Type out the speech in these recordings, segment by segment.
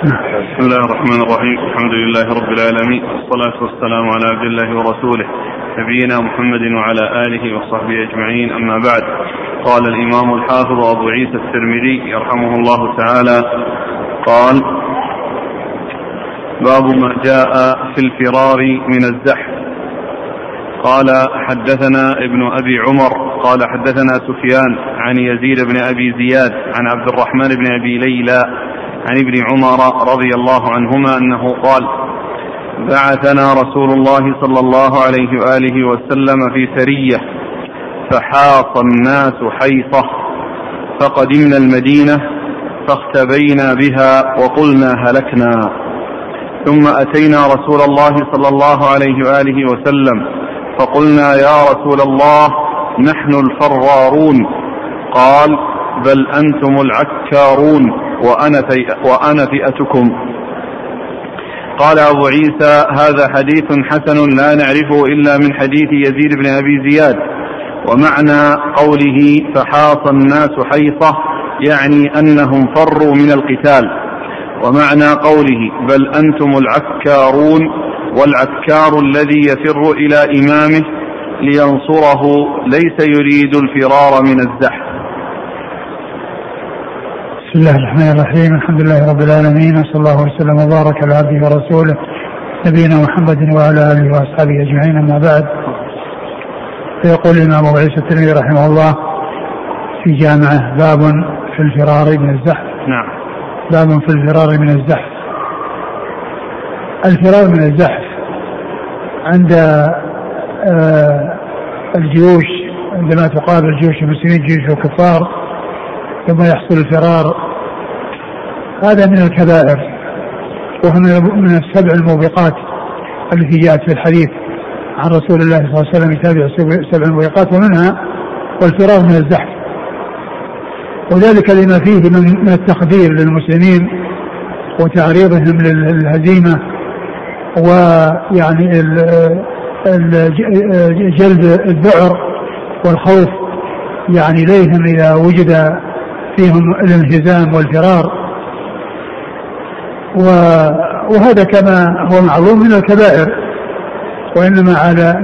بسم الله الرحمن الرحيم. الحمد لله رب العالمين. والصلاة والسلام على عبد الله ورسوله نبينا محمد وعلى آله وصحبه أجمعين. أما بعد قال الإمام الحافظ أبو عيسى الترمذي يرحمه الله تعالى قال باب ما جاء في الفرار من الزحف. قال حدثنا ابن أبي عمر قال حدثنا سفيان عن يزيد بن أبي زياد عن عبد الرحمن بن أبي ليلى عن ابن عمر رضي الله عنهما أنه قال بعثنا رسول الله صلى الله عليه وآله وسلم في سرية فحاط الناس حيطه فقدمنا المدينة فاختبينا بها وقلنا هلكنا. ثم أتينا رسول الله صلى الله عليه وآله وسلم فقلنا يا رسول الله نحن الفرارون. قال بل أنتم العكارون. وأنا وأنا فئتكم. قال أبو عيسى هذا حديث حسن لا نعرفه إلا من حديث يزيد بن أبي زياد. ومعنى قوله فحاص الناس حيطه يعني أنهم فروا من القتال. ومعنى قوله بل أنتم العكارون والعكار الذي يفر إلى إمامه لينصره ليس يريد الفرار من الزحف. بسم الله الرحمن الرحيم. الحمد لله رب العالمين وصلى الله وسلم وبارك على عبده ورسوله نبينا محمد وعلى آله وأصحابه أجمعين. أما بعد فيقول الإمام أبو عيسى الترمذي رحمه الله في جامعه باب في الفرار من الزحف. نعم. باب في الفرار من الزحف. الفرار من الزحف عند آه، الجيوش عندما تقابل جيوش المسلمين جيوش الكفار ثم يحصل الفرار. هذا من الكبائر وهو من السبع الموبقات التي جاءت في الحديث عن رسول الله صلى الله عليه وسلم يتابع سبع الموبقات ومنها والفرار من الزحف. وذلك لما فيه من التخدير للمسلمين وتعريضهم للهزيمة ويعني جلب الذعر والخوف يعني إليهم إذا وجد فيهم الانهزام والفرار. وهذا كما هو معلوم من الكبائر وإنما على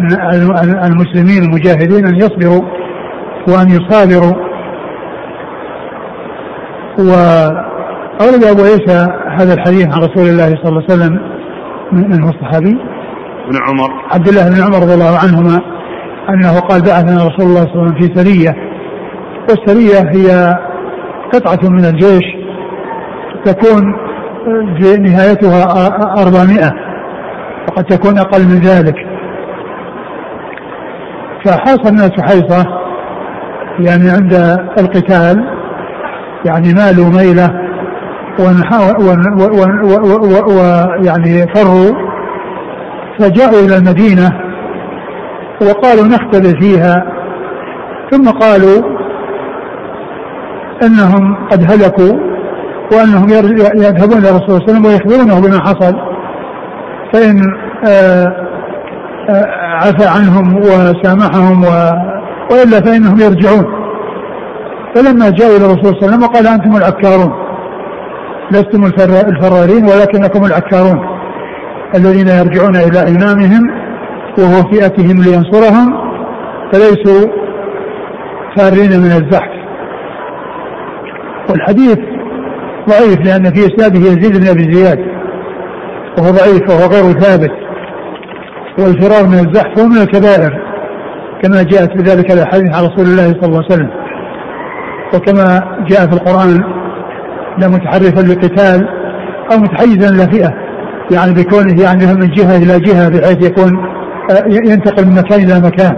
المسلمين المجاهدين أن يصبروا وأن يصابروا. وأورد أبو عيسى هذا الحديث عن رسول الله صلى الله عليه وسلم من هو الصحابي؟ ابن عمر. عبد الله بن عمر رضي الله عنهما أنه قال بعثنا رسول الله صلى الله عليه وسلم في سرية. والسرية هي قطعة من الجيش تكون نهايتها 400 وقد تكون أقل من ذلك. فحاص الناس حيصه يعني عند القتال يعني مالوا ميله ويعني فروا. فجاءوا إلى المدينة وقالوا نختبئ فيها ثم قالوا أنهم قد هلكوا وأنهم يذهبون إلى الرسول صلى الله عليه وسلم ويخبرونه بما حصل. فإن آه، آه، عفى عنهم وسامحهم و وإلا فإنهم يرجعون. فلما جاءوا إلى الرسول صلى الله عليه وسلم وقال أنتم العكارون. لستم الفرارين ولكنكم العكارون. الذين يرجعون إلى إمامهم وهو فئتهم لينصرهم. فليسوا فارين من الزحف. والحديث ضعيف لأن في إسناده يزيد بن أبي زياد وهو ضعيف وهو غير ثابت والفرار من الزحف هو من الكبائر كما جاءت بذلك الأحاديث عن رسول الله صلى الله عليه وسلم وكما جاء في القرآن لا متحرفا لقتال أو متحيزا إلى فئة يعني بكونه يعني من جهة إلى جهة بحيث يكون آه، ينتقل من مكان إلى مكان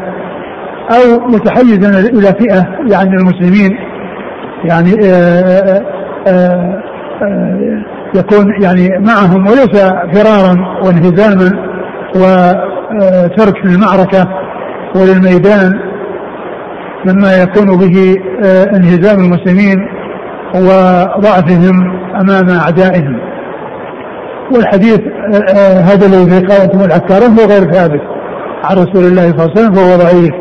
أو متحيزا إلى فئة يعني المسلمين يعني آه، آآ آه، يكون يعني معهم وليس فرارا وانهزاما وترك المعركه وللميدان مما يكون به انهزام المسلمين وضعفهم أمام أعدائهم. والحديث آه، آه، هذا الذي قال أنتم العكارون هو غير ثابت عن رسول الله صلى الله عليه وسلم فهو ضعيف.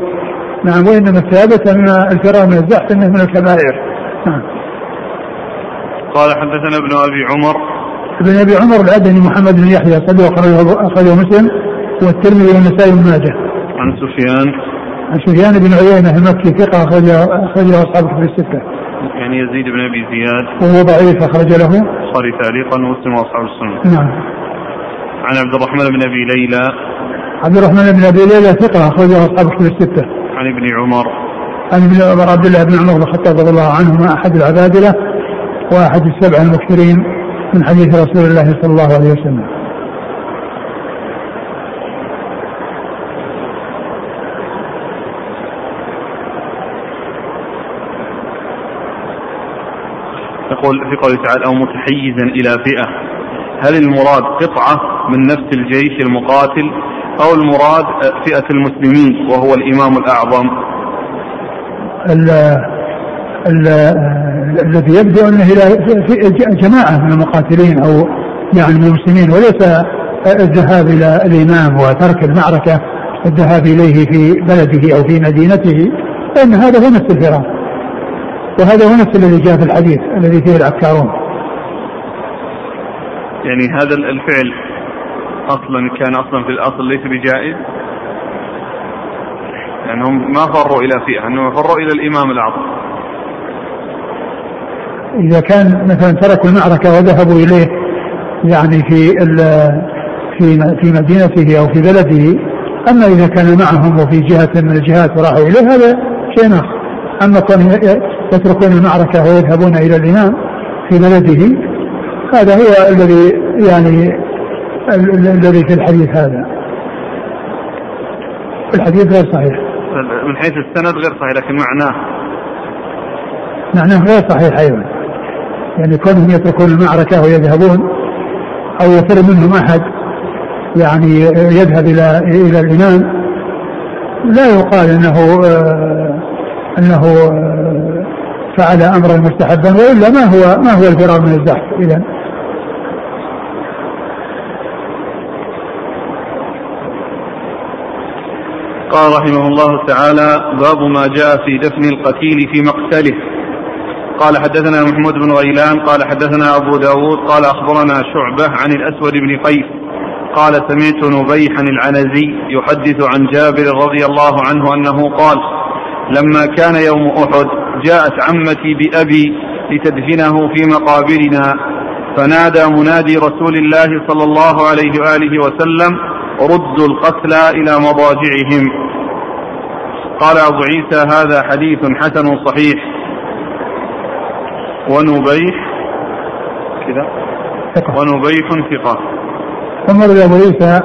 نعم وإنما الثابت أن الفرار من الزحف إنه من الكبائر. نعم قال حدثنا ابن أبي عمر ابن أبي عمر العدني محمد بن يحيى صدوق اخرجه مسلم والترمذي والنسائي بن ماجه. عن سفيان عن سفيان بن عيينة المكي ثقة اخرجه أخرجه أصحاب الكتب الستة. يعني يزيد بن أبي زياد وهو ضعيف أخرج له البخاري تعليقا ومسلم وأصحاب السنة. نعم. عن عبد الرحمن بن أبي ليلى عبد الرحمن بن أبي ليلى ثقة أخرجه أصحاب الكتب الستة. عن ابن عمر عن ابن عمر عبد الله بن عمر بن الخطاب رضي الله عنهما أحد العبادلة وأحد السبع المكثرين من حديث رسول الله صلى الله عليه وسلم. يقول في قوله تعالى أو متحيزا إلى فئة هل المراد قطعة من نفس الجيش المقاتل أو المراد فئة المسلمين وهو الإمام الأعظم ال ال الذي يبدو أنه إلى جماعة من المقاتلين أو يعني من المسلمين وليس الذهاب إلى الإمام وترك المعركة الذهاب إليه في بلده أو في مدينته فان هذا هو نفس الفرار وهذا هو نفس الذي جاء في الحديث الذي فيه العكارون. يعني هذا الفعل أصلا كان أصلا في الأصل ليس بجائز؟ يعني هم ما فروا إلى فئة انهم فروا إلى الإمام الاعظم إذا كان مثلا تركوا المعركة وذهبوا إليه يعني في في في مدينته أو في بلده أما إذا كان معهم وفي جهة من الجهات وراحوا إليه هذا شيء آخر. أما كون يتركون المعركة ويذهبون إلى الإمام في بلده هذا هو الذي يعني الذي في الحديث هذا. الحديث غير صحيح. من حيث السند غير صحيح لكن معناه. معناه غير صحيح أيضا. يعني كونهم يتركون المعركة ويذهبون أو يفر منهم أحد يعني يذهب إلى إلى الإمام لا يقال أنه آه، أنه فعل امرا مستحبا وإلا ما هو ما هو الفرار من الزحف اذا قال رحمه الله تعالى باب ما جاء في دفن القتيل في مقتله قال حدثنا محمود بن غيلان قال حدثنا أبو داود قال أخبرنا شعبة عن الأسود بن قيس قال سمعت نبيحا العنزي يحدث عن جابر رضي الله عنه أنه قال لما كان يوم أحد جاءت عمتي بأبي لتدفنه في مقابرنا فنادى منادي رسول الله صلى الله عليه وآله وسلم ردوا القتلى إلى مضاجعهم قال أبو عيسى هذا حديث حسن صحيح. ونبيح كذا. ونبيح ثقة. ثم أبو عيسى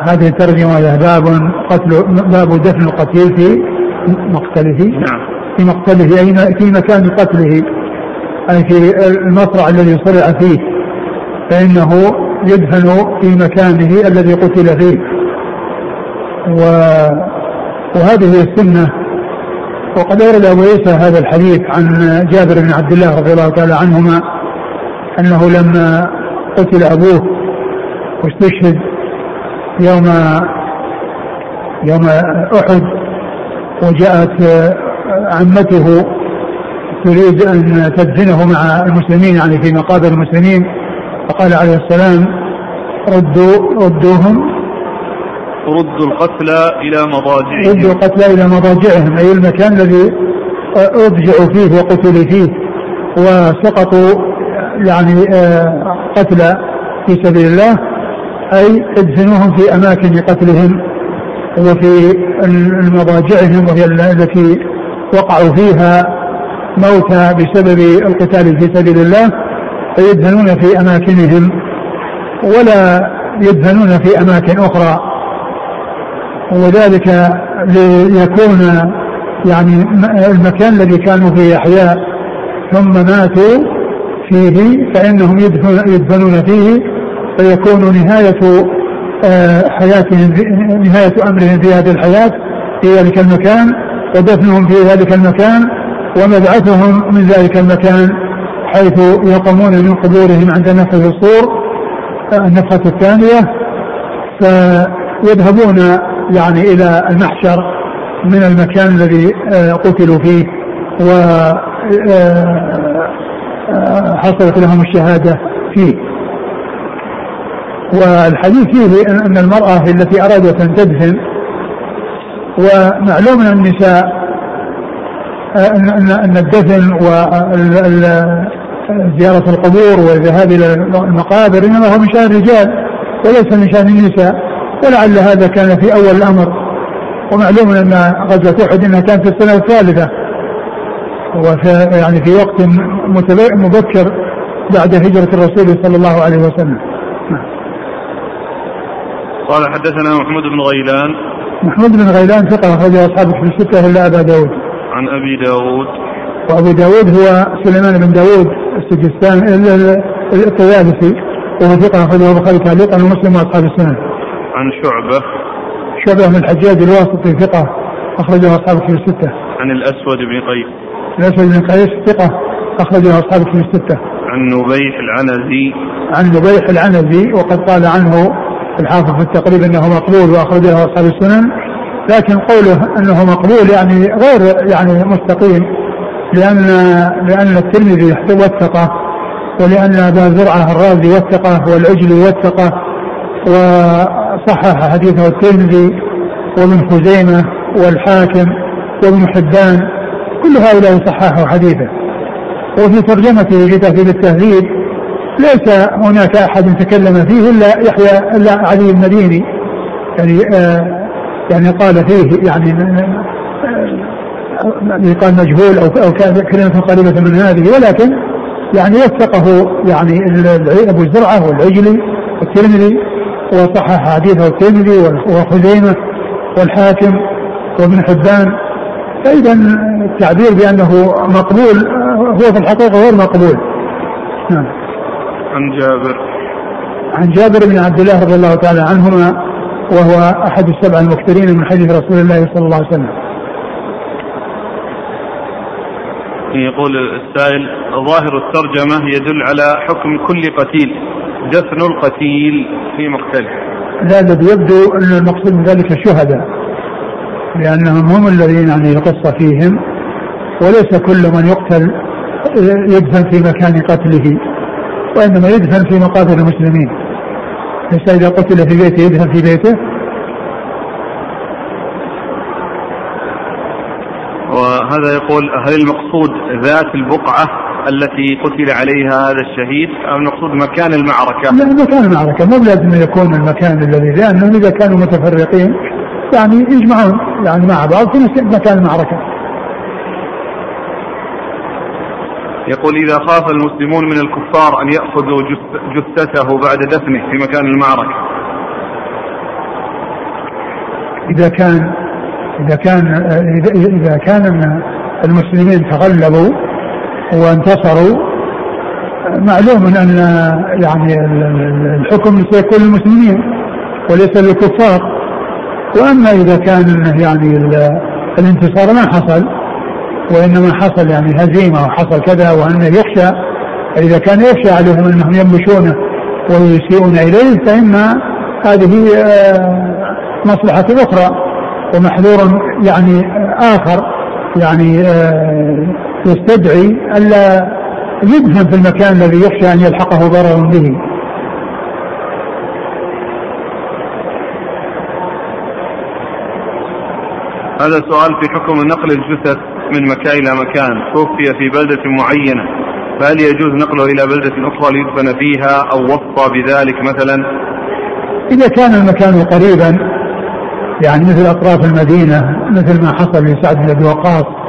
هذه الترجمة باب قتل باب دفن القتيل في مقتله. نعم. في مقتله أي في مكان قتله. أي في المصرع الذي صرع فيه. فإنه يدفن في مكانه الذي قتل فيه. و وهذه هي السنة وقد أورد أبو عيسى هذا الحديث عن جابر بن عبد الله رضي الله تعالى عنهما أنه لما قتل أبوه واستشهد يوم يوم أحد وجاءت عمته تريد أن تدفنه مع المسلمين يعني في مقابر المسلمين فقال عليه السلام ردوا ردوهم ردوا القتلى إلى مضاجعهم. ردوا القتلى إلى مضاجعهم أي المكان الذي أضجعوا فيه وقتلوا فيه وسقطوا يعني آه، قتلى في سبيل الله أي ادفنوهم في أماكن قتلهم وفي مضاجعهم وهي التي وقعوا فيها موتى بسبب القتال في سبيل الله فيدفنون في أماكنهم ولا يدفنون في أماكن أخرى. وذلك ليكون يعني المكان الذي كانوا فيه أحياء ثم ماتوا فيه فإنهم يدفنون فيه فيكون نهاية آه، حياتهم نهاية أمرهم في هذه الحياة في ذلك المكان ودفنهم في ذلك المكان ومبعثهم من ذلك المكان حيث يقومون من قبورهم عند نفخ الصور النفخة الثانية فيذهبون يعني إلى المحشر من المكان الذي آه، قتلوا فيه وحصلت آه، آه، لهم الشهادة فيه. والحديث فيه أن المرأة التي أرادت أن تدفن ومعلوم أن النساء أن أن الدفن وزيارة القبور والذهاب إلى المقابر إنما هو من شأن الرجال وليس من شأن النساء. ولعل هذا كان في أول الأمر. ومعلوم أن غزوة أحد أنها كانت في السنة الثالثة. وفي يعني في وقت مبكر بعد هجرة الرسول صلى الله عليه وسلم. نعم. قال حدثنا محمود بن غيلان. محمود بن غيلان ثقة أخرج أصحابه في الستة إلا أبا داود. عن أبي داود. وأبو داود هو سليمان بن داود السجستان الطيالسي. وهو ثقة أخرجه البخاري تعليقا ومسلم وأصحاب السنن. عن شعبة شعبة بن الحجاج الواسطي ثقة أخرجه أصحاب في الستة. عن الأسود بن قيس. الأسود بن قيس ثقة أخرجه أصحاب في الستة. عن نبيح العنزي. عن نبيح العنزي وقد قال عنه الحافظ في التقريب أنه مقبول وأخرجه أصحاب السنن لكن قوله أنه مقبول يعني غير يعني مستقيم لأن لأن الترمذي وثقه ولأن أبا زرعة الرازي وثقه والعجلي وثقه وصحح حديثه الترمذي وابن خزيمة والحاكم وابن حبان كل هؤلاء صححوا حديثه. وفي ترجمته في تهذيب التهذيب ليس هناك أحد تكلم فيه إلا يحيى إلا علي المديني يعني آه يعني قال فيه يعني آه قال مجهول أو أو كلمة قريبة من هذه. ولكن يعني وثقه يعني أبو زرعه والعجلي والترمذي وصحح حديثه الترمذي وخزيمة والحاكم وابن حبان. فإذا التعبير بأنه مقبول هو في الحقيقة غير مقبول. نعم. عن جابر. عن جابر بن عبد الله رضي الله تعالى عنهما وهو أحد السبع المكثرين من حديث رسول الله صلى الله عليه وسلم. يقول السائل ظاهر الترجمة يدل على حكم كل قتيل. دفن القتيل في مقتله. لا الذي يبدو أن المقصود من ذلك الشهداء لأنهم هم الذين يعني القصة فيهم وليس كل من يقتل يدفن في مكان قتله وإنما يدفن في مقابر المسلمين. ليس إذا قتل في بيته يدفن في بيته؟ وهذا يقول هل المقصود ذات البقعة التي قتل عليها هذا الشهيد أو المقصود مكان المعركة؟ لا مكان المعركة مو لازم يكون المكان الذي لأنهم إذا كانوا متفرقين يعني يجمعون يعني مع بعض في مكان المعركة. يقول إذا خاف المسلمون من الكفار أن يأخذوا جثته بعد دفنه في مكان المعركة إذا كان إذا كان إذا كان المسلمين تغلبوا وانتصروا. معلوم أن يعني الحكم سيكون للمسلمين وليس للكفار. وأما إذا كان يعني الانتصار ما حصل وإنما حصل يعني هزيمة وحصل كذا وأنه يخشى. إذا كان يخشى عليهم أنهم ينبشونه ويسيئون إليه فإن هذه آه، مصلحة أخرى ومحذور يعني آخر يعني آه، يستدعي ألا يدفن في المكان الذي يخشى أن يلحقه ضرر به. هذا سؤال في حكم نقل الجثث من مكان إلى مكان. توفي في بلدة معينة. فهل يجوز نقله إلى بلدة أخرى ليدفن فيها أو وصى بذلك مثلا؟ إذا كان المكان قريبا يعني مثل أطراف المدينة مثل ما حصل لسعد بن أبي وقاص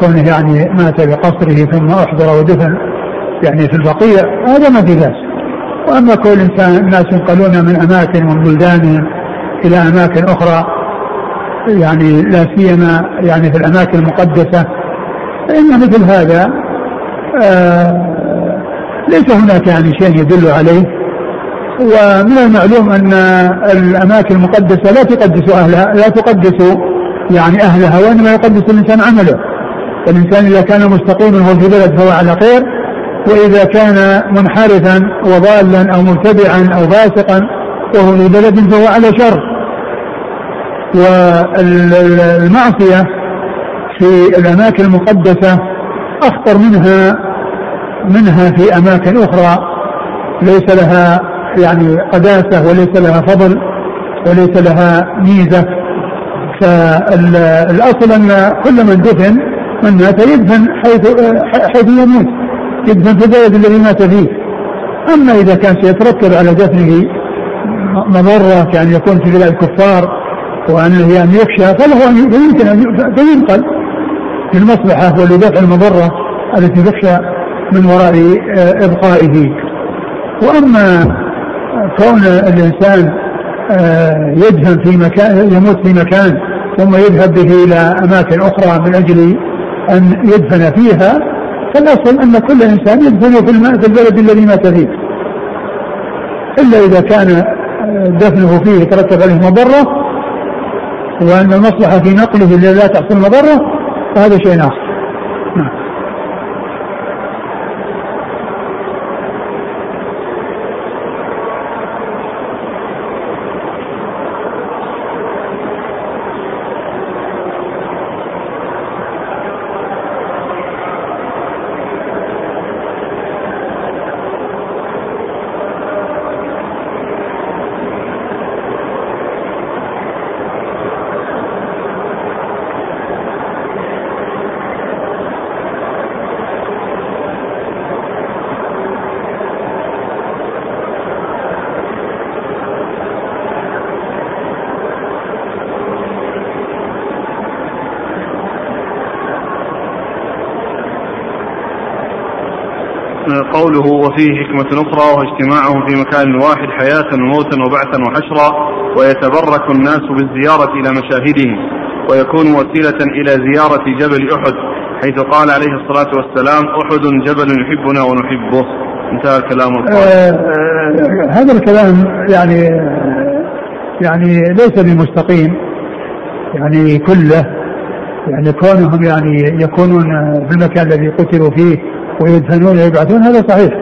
كونه يعني مات بقصره ثم أحضر ودفن يعني في البقيع هذا ما في بأس. وأما كل إنسان الناس ينقلون من أماكن ومن بلدانهم إلى أماكن أخرى يعني لا سيما يعني في الأماكن المقدسة فإن مثل هذا آه ليس هناك يعني شيء يدل عليه. ومن المعلوم أن الأماكن المقدسة لا تقدس أهلها لا تقدس يعني أهلها وإنما يقدس الإنسان عمله. الانسان إذا كان مستقيما هو في بلد فهو على خير وإذا كان منحرفا وضالا أو مبتدعا أو فاسقا وهو في بلد فهو على شر. والمعصية في الأماكن المقدسة أخطر منها منها في أماكن أخرى. ليس لها يعني قداسة وليس لها فضل وليس لها ميزة. فالأصل أن كل من دفن من مات يدفن حيث حيث يموت يدفن في البلد الذي مات فيه. أما إذا كان سيترتب على دفنه مضرة كأن يكون في بلاد الكفار وأنه يعني يخشى فله أن يمكن أن ينقل في المصلحة ولدفع المضرة التي تخشى من وراء آه، إبقائه. وأما كون الإنسان آه، يدفن في مكان يموت في مكان ثم يذهب به إلى أماكن أخرى من أجل أن يدفن فيها فالأصل أن كل إنسان يدفن في البلد الذي مات فيه. إلا إذا كان آه، دفنه فيه يترتب عليه مضرة وأن المصلحة في نقله لا تحصل مضرة فهذا شيء آخر. قوله وفيه حكمة أخرى وهو اجتماعهم في مكان واحد حياة وموتا وبعثا وحشرا ويتبرك الناس بالزيارة إلى مشاهدهم ويكون وسيلة إلى زيارة جبل أحد حيث قال عليه الصلاة والسلام أحد جبل يحبنا ونحبه. انتهى كلام آه آه هذا الكلام يعني يعني ليس بمستقيم يعني كله يعني كونهم يعني يكونون في المكان الذي قتلوا فيه ويدفنون ويبعثون هذا صحيح.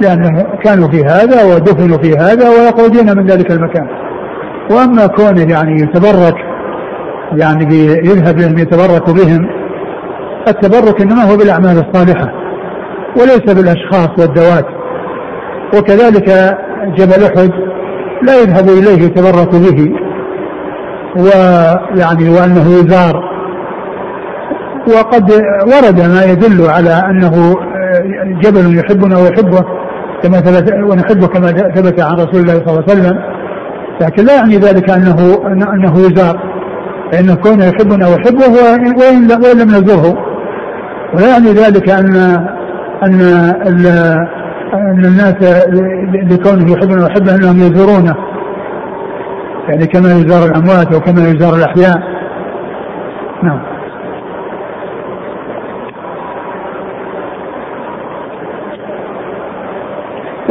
لأنه كانوا في هذا ودفنوا في هذا ويخرجون من ذلك المكان. وأما كونه يعني يتبرك يعني يذهب لهم يتبرك بهم التبرك إنما هو بالأعمال الصالحة وليس بالأشخاص والذوات. وكذلك جبل أحد لا يذهب إليه يتبرك به ويعني وأنه يزار. وقد ورد ما يدل على أنه آه، جبل يحبنا ويحبه كما ثبت ونحبه كما ثبت عن رسول الله صلى الله عليه وسلم. لكن لا يعني ذلك أنه أنه يزار فإن كونه يحبنا ويحبه وإن وإن لم نزره ولا يعني ذلك أن أن أن الناس لكونه يحبنا ويحبه أنهم يزورونه. يعني كما يزار الأموات وكما يزار الأحياء. نعم.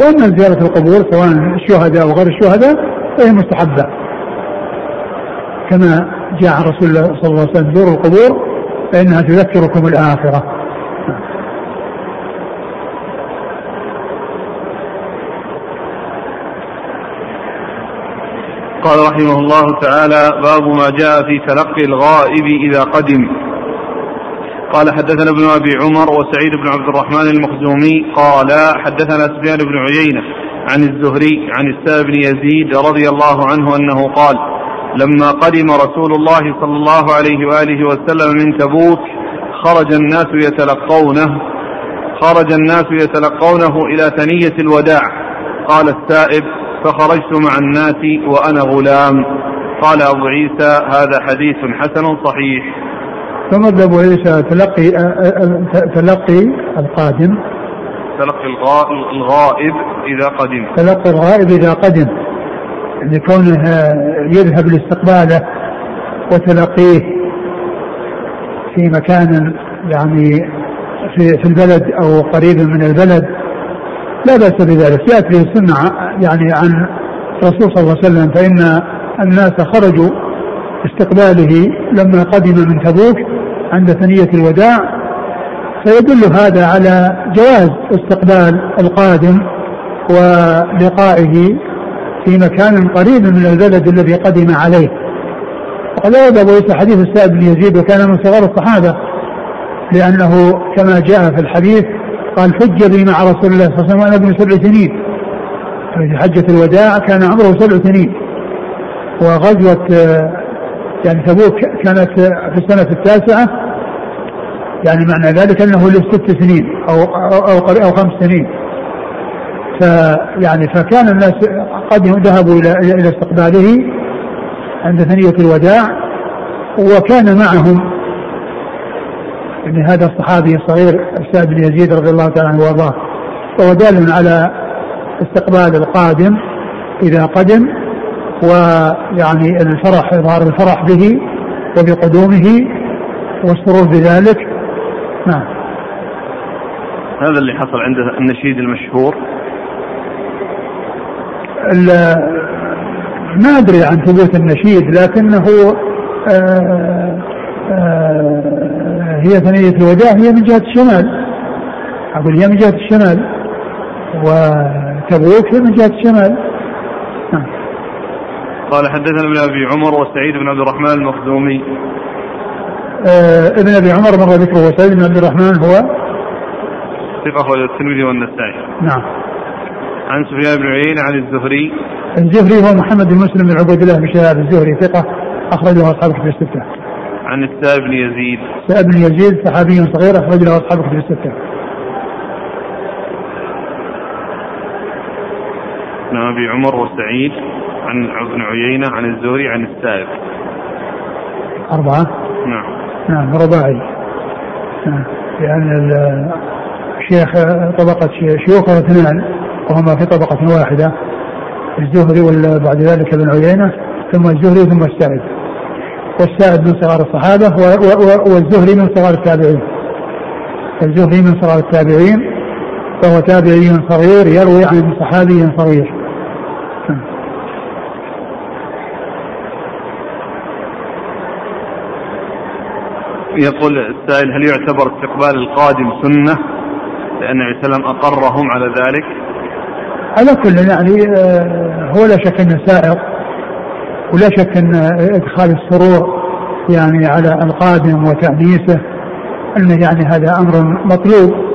وأما زيارة القبور سواء الشهداء أو غير الشهداء فهي مستحبة. كما جاء عن رسول الله صلى الله عليه وسلم زوروا القبور فإنها تذكركم الآخرة. قال رحمه الله تعالى باب ما جاء في تلقي الغائب إذا قدم. قال حدثنا ابن أبي عمر وسعيد بن عبد الرحمن المخزومي قال حدثنا سفيان بن عيينة عن الزهري عن السائب بن يزيد رضي الله عنه أنه قال لما قدم رسول الله صلى الله عليه وآله وسلم من تبوك خرج الناس يتلقونه خرج الناس يتلقونه إلى ثنية الوداع. قال السائب فخرجت مع الناس وأنا غلام. قال أبو عيسى هذا حديث حسن صحيح. ابو عيسى تلقي تلقي القادم. تلقي الغائب إذا قدم. تلقي الغائب إذا قدم. يعني كونه يذهب لاستقباله وتلقيه في مكان يعني في في البلد أو قريب من البلد. لا بأس بذلك. ياتي السنة يعني عن الرسول صلى الله عليه وسلم فإن الناس خرجوا استقباله لما قدم من تبوك. عند ثنية الوداع فيدل هذا على جواز استقبال القادم ولقائه في مكان قريب من البلد الذي قدم عليه. وقد ورد عيسى حديث السائب بن يزيد وكان من صغار الصحابة لأنه كما جاء في الحديث قال حج بي مع رسول الله صلى الله عليه وسلم وأنا ابن سبع سنين. في حجة الوداع كان عمره سبع سنين. وغزوة يعني تبوك كانت في السنة التاسعة يعني معنى ذلك أنه له ست سنين أو أو أو, أو خمس سنين. فيعني فكان الناس قد ذهبوا إلى إلى استقباله عند ثنية الوداع وكان معهم يعني هذا الصحابي الصغير السعد بن يزيد رضي الله تعالى عنه وأرضاه. وهو دال على استقبال القادم إذا قدم ويعني الفرح إظهار الفرح به وبقدومه. والسرور بذلك. نعم. هذا اللي حصل عند النشيد المشهور. ما أدري عن ثبوت النشيد لكنه آآ آآ هي ثنية الوداع هي من جهة الشمال. أقول هي من جهة الشمال. وتبوك هي من جهة الشمال. قال حدثنا ابن أبي عمر وسعيد بن عبد الرحمن المخزومي ابن أبي عمر مر ذكره وسعيد بن عبد الرحمن هو ثقة أخرج الترمذي والنسائي. نعم. عن سفيان بن عيينة عن الزهري. الزهري هو محمد بن مسلم بن عبيد الله بن شهاب الزهري ثقة أخرجه أصحاب كتب الستة. عن السائب بن يزيد. السائب بن يزيد صحابي صغير أخرج له أصحاب كتب الستة. عن أبي عمر وسعيد عن ابن عيينة عن الزهري عن السائب. أربعة. نعم. نعم رباعي. نعم لأن الشيخ طبقة شيوخه اثنان وهما في طبقة واحدة الزهري وبعد ذلك ابن عيينة ثم الزهري ثم السائب والسائب من صغار الصحابة والزهري من صغار التابعين الزهري من صغار التابعين فهو تابعي صغير يروي عن صحابي صغير يقول السائل هل يعتبر استقبال القادم سنة؟ لأن النبي وسلم أقرهم على ذلك. على كل يعني آه، هو لا شك إنه سائر ولا شك إن إدخال السرور يعني على القادم وتأنيسه انه يعني هذا أمر مطلوب.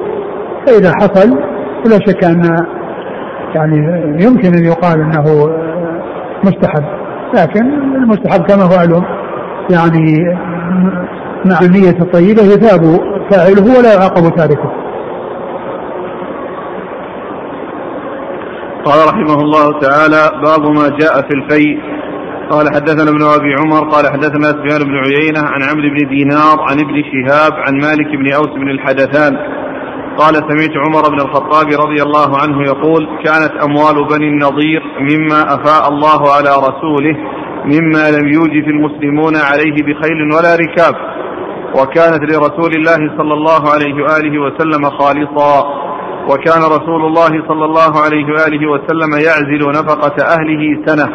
فإذا حصل فلا شك أن يعني يمكن أن يقال إنه مستحب لكن المستحب كما هو معلوم يعني مع النية الطيبة يثاب فاعله ولا يعاقب تاركه. قال رحمه الله تعالى باب ما جاء في الفيء قال حدثنا ابن أبي عمر قال حدثنا سفيان بن عيينة عن عمرو بن دينار عن ابن شهاب عن مالك بن أوس بن الحدثان. قال سمعت عمر بن الخطاب رضي الله عنه يقول كانت أموال بني النضير مما أفاء الله على رسوله مما لم يوجد المسلمون عليه بخيل ولا ركاب. وكانت لرسول الله صلى الله عليه وآله وسلم خالصا. وكان رسول الله صلى الله عليه وآله وسلم يعزل نفقة أهله سنة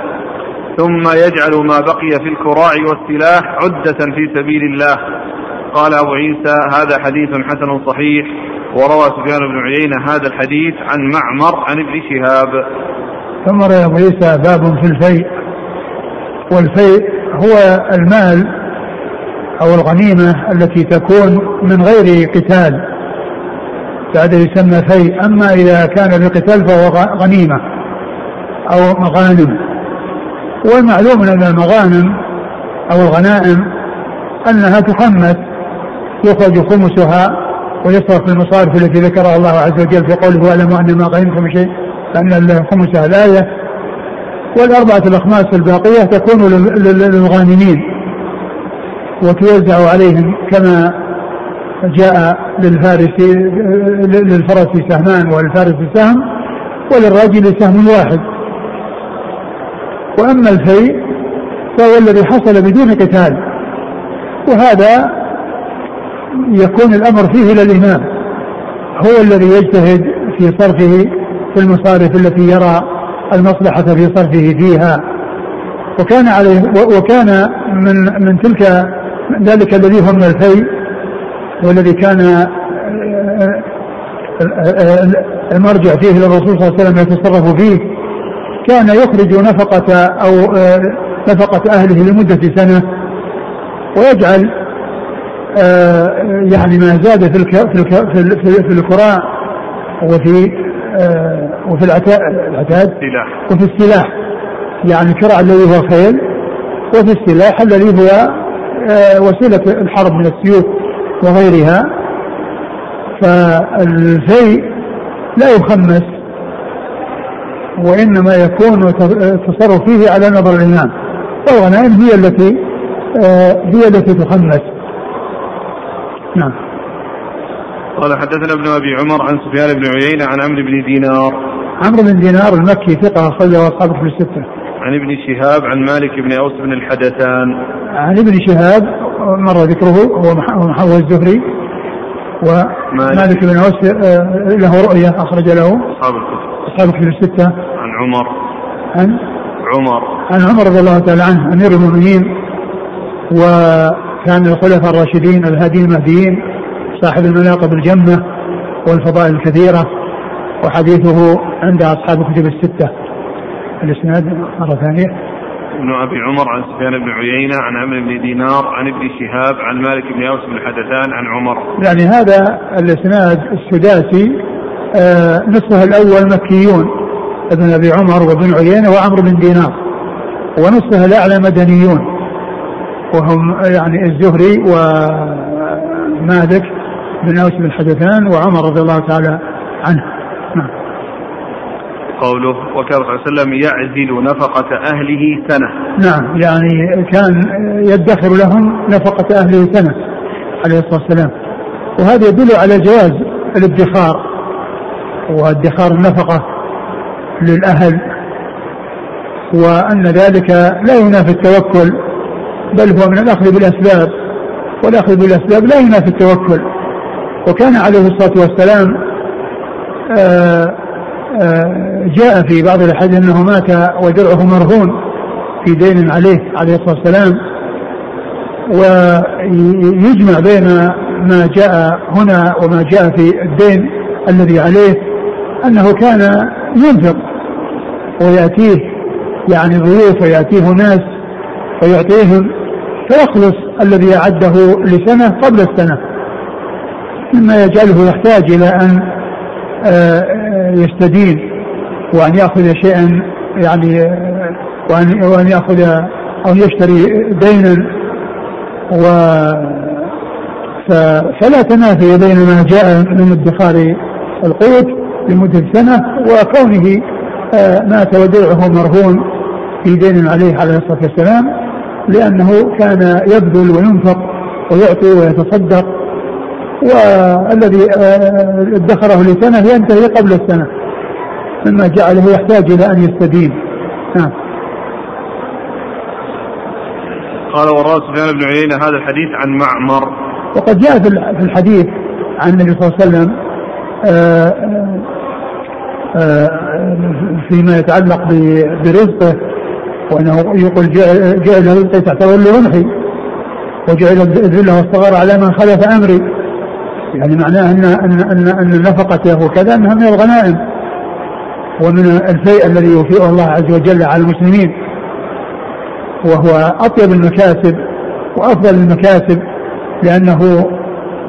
ثم يجعل ما بقي في الكراع والسلاح عدة في سبيل الله. قال أبو عيسى هذا حديث حسن صحيح وروى سفيان بن عيينة هذا الحديث عن معمر عن ابن شهاب. ثم روى أبو عيسى باب في الفيء والفيء هو المال أو الغنيمة التي تكون من غير قتال. بعد يسمى في أما إذا كان بقتال فهو غنيمة أو مغانم. والمعلوم أن المغانم أو الغنائم أنها تخمس يخرج خمسها ويصرف المصارف التي ذكرها الله عز وجل في قوله واعلموا أن ما غنمتم شيء فأن خمسها الآية. والأربعة الأخماس الباقية تكون للغانمين وتوزع عليهم كما جاء للفارس للفرس سهمان وللفارس سهم وللراجل سهم واحد. وأما الفيء فهو الذي حصل بدون قتال. وهذا يكون الأمر فيه إلى الإمام. هو الذي يجتهد في صرفه في المصارف التي يرى المصلحة في صرفه فيها. وكان عليه وكان من من تلك ذلك الذي هو من الفيء والذي كان آه، آه، آه، المرجع فيه للرسول صلى الله عليه وسلم يتصرف فيه. كان يخرج نفقة أو نفقة أهله لمدة سنة ويجعل يعني ما زاد في في في الكراع وفي آه وفي العتاد وفي السلاح يعني الشرع الذي هو الخيل وفي السلاح الذي هو آه وسيلة الحرب من السيوف وغيرها. فالفيء لا يخمس وإنما يكون التصرف فيه على نظر الإمام والغنائم هي التي آه، هي التي تخمس. نعم. قال حدثنا ابن أبي عمر عن سفيان بن عيينة عن عمرو بن دينار. عمرو بن دينار المكي ثقة أخرجه اصحابه في الستة. عن ابن شهاب عن مالك بن أوس بن الحدثان. عن ابن شهاب مر ذكره هو محمد الزهري. ومالك بن أوس آه، له رؤية أخرج له. أصحاب الكتب. أصحاب الكتب الستة. عن عمر. عن؟ عمر. عن عمر رضي الله تعالى عنه أمير المؤمنين. وكان الخلفاء الراشدين الهاديين المهديين صاحب المناقب الجمة والفضائل الكثيرة وحديثه عند أصحاب الكتب الستة. الإسناد مرة ثانية ابن أبي عمر عن سفيان بن عيينة عن عمرو بن دينار عن ابن شهاب عن مالك بن أوس بن حدثان عن عمر. يعني هذا الإسناد السداسي آه نصفه الأول مكيون ابن أبي عمر وابن عيينة وعمرو بن دينار ونصفه الأعلى مدنيون وهم يعني الزهري ومالك بن أوس بن حدثان وعمر رضي الله تعالى عنه. نعم. قوله وكان صلى الله عليه وسلم يعزل نفقة أهله سنة. نعم يعني كان يدخر لهم نفقة أهله سنة عليه الصلاة والسلام. وهذا يدل على جواز الادخار. وادخار النفقة للأهل. وأن ذلك لا ينافي التوكل بل هو من الأخذ بالأسباب. والأخذ بالأسباب لا ينافي التوكل. وكان عليه الصلاة والسلام آه جاء في بعض الأحاديث أنه مات ودرعه مرهون في دين عليه عليه الصلاة والسلام. ويجمع بين ما جاء هنا وما جاء في الدين الذي عليه أنه كان ينفق ويأتيه يعني ضيوف ويأتيه ناس ويعطيهم فيخلص الذي أعده لسنة قبل السنة. مما يجعله يحتاج إلى أن آه، يستدين وأن يأخذ شيئا يعني وأن وأن يأخذ أو يشتري دينا و فلا تنافي بين ما جاء من ادخار القوت لمدة سنة وكونه آه، مات ودرعه مرهون في دين عليه عليه الصلاة والسلام لأنه كان يبذل وينفق ويعطي ويتصدق والذي آه، ادخره لسنة ينتهي قبل السنة مما جعله يحتاج إلى أن يستدين. نعم. قال وروى سفيان بن عيينة هذا الحديث عن معمر. وقد جاء في الحديث عن النبي صلى الله عليه وسلم آه، آه، فيما يتعلق برزقه وأنه يقول جعل رزقي تحت ظل رمحي وجعل الذله والصغار على من خلف أمري. يعني معناه ان ان ان, أن نفقته وكذا أنها من الغنائم ومن الفيء الذي يوفيه الله عز وجل على المسلمين وهو أطيب المكاسب وأفضل المكاسب لأنه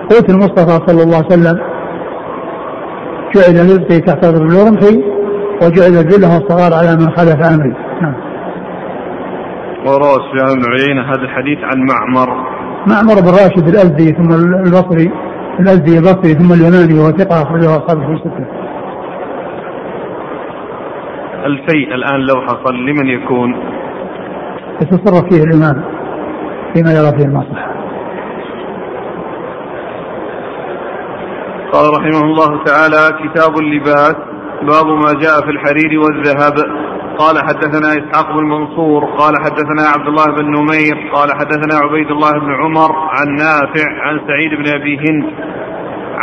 قوت المصطفى صلى الله عليه وسلم. جعل رزقي تحت رمحي وجعل الذله والصغار على من خالف أمري. نعم. وروى سفيان بن عيينة هذا الحديث عن معمر. معمر بن راشد الأزدي ثم البصري. الأزدي البصري ثم اليماني وهو ثقة أخرجه أصحابه في الستة. الفيء الآن لو حصل لمن يكون؟ يتصرف فيه الإمام فيما يرى فيه المصلحة. قال رحمه الله تعالى كتاب اللباس باب ما جاء في الحرير والذهب قال حدثنا إسحاق بن منصور قال حدثنا عبد الله بن نمير قال حدثنا عبيد الله بن عمر عن نافع عن سعيد بن أبي هند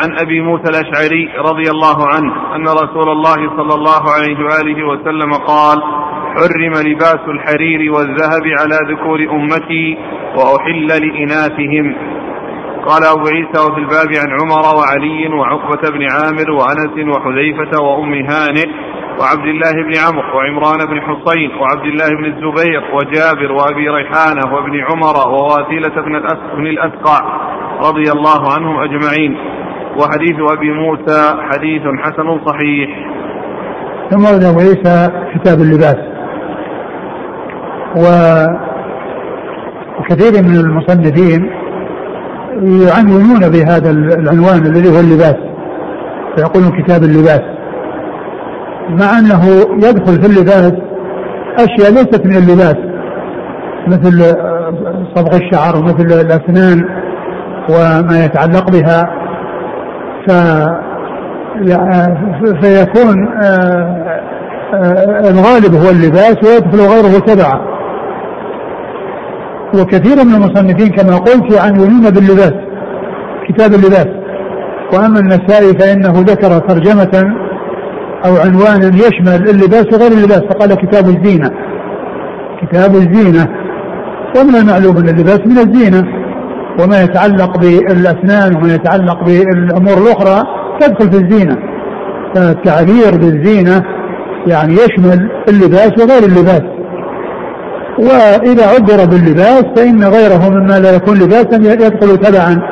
عن أبي موسى الأشعري رضي الله عنه أن رسول الله صلى الله عليه وآله وسلم قال حرم لباس الحرير والذهب على ذكور أمتي وأحل لإناثهم. قال أبو عيسى وفي الباب عن عمر وعلي وعقبة بن عامر وأنس وحذيفة وأم هانئ وعبد الله بن عمرو وعمران بن حصين وعبد الله بن الزبير وجابر وأبي ريحانة وابن عمر وواثيلة بن الأسقع رضي الله عنهم أجمعين. وحديث أبي موسى حديث حسن صحيح. ثم ورد أبو عيسى كتاب اللباس. وكثير من المصنفين يعنونون بهذا العنوان الذي هو اللباس. فيقولون كتاب اللباس. مع أنه يدخل في اللباس أشياء ليست من اللباس مثل صبغ الشعر ومثل الأسنان وما يتعلق بها ف فيكون آه، آه، الغالب هو اللباس ويدخل غيره تبعا وكثير من المصنفين كما قلت يعنونون باللباس كتاب اللباس. وأما النسائي فإنه ذكر ترجمة أو عنوانا يشمل اللباس وغير اللباس فقال كتاب الزينة. كتاب الزينة. ومن المعلوم أن اللباس من الزينة. وما يتعلق بالأسنان وما يتعلق بالأمور الأخرى تدخل في الزينة. فالتعبير بالزينة يعني يشمل اللباس وغير اللباس. وإذا عبر باللباس فإن غيره مما لا يكون لباسا يدخل تبعا.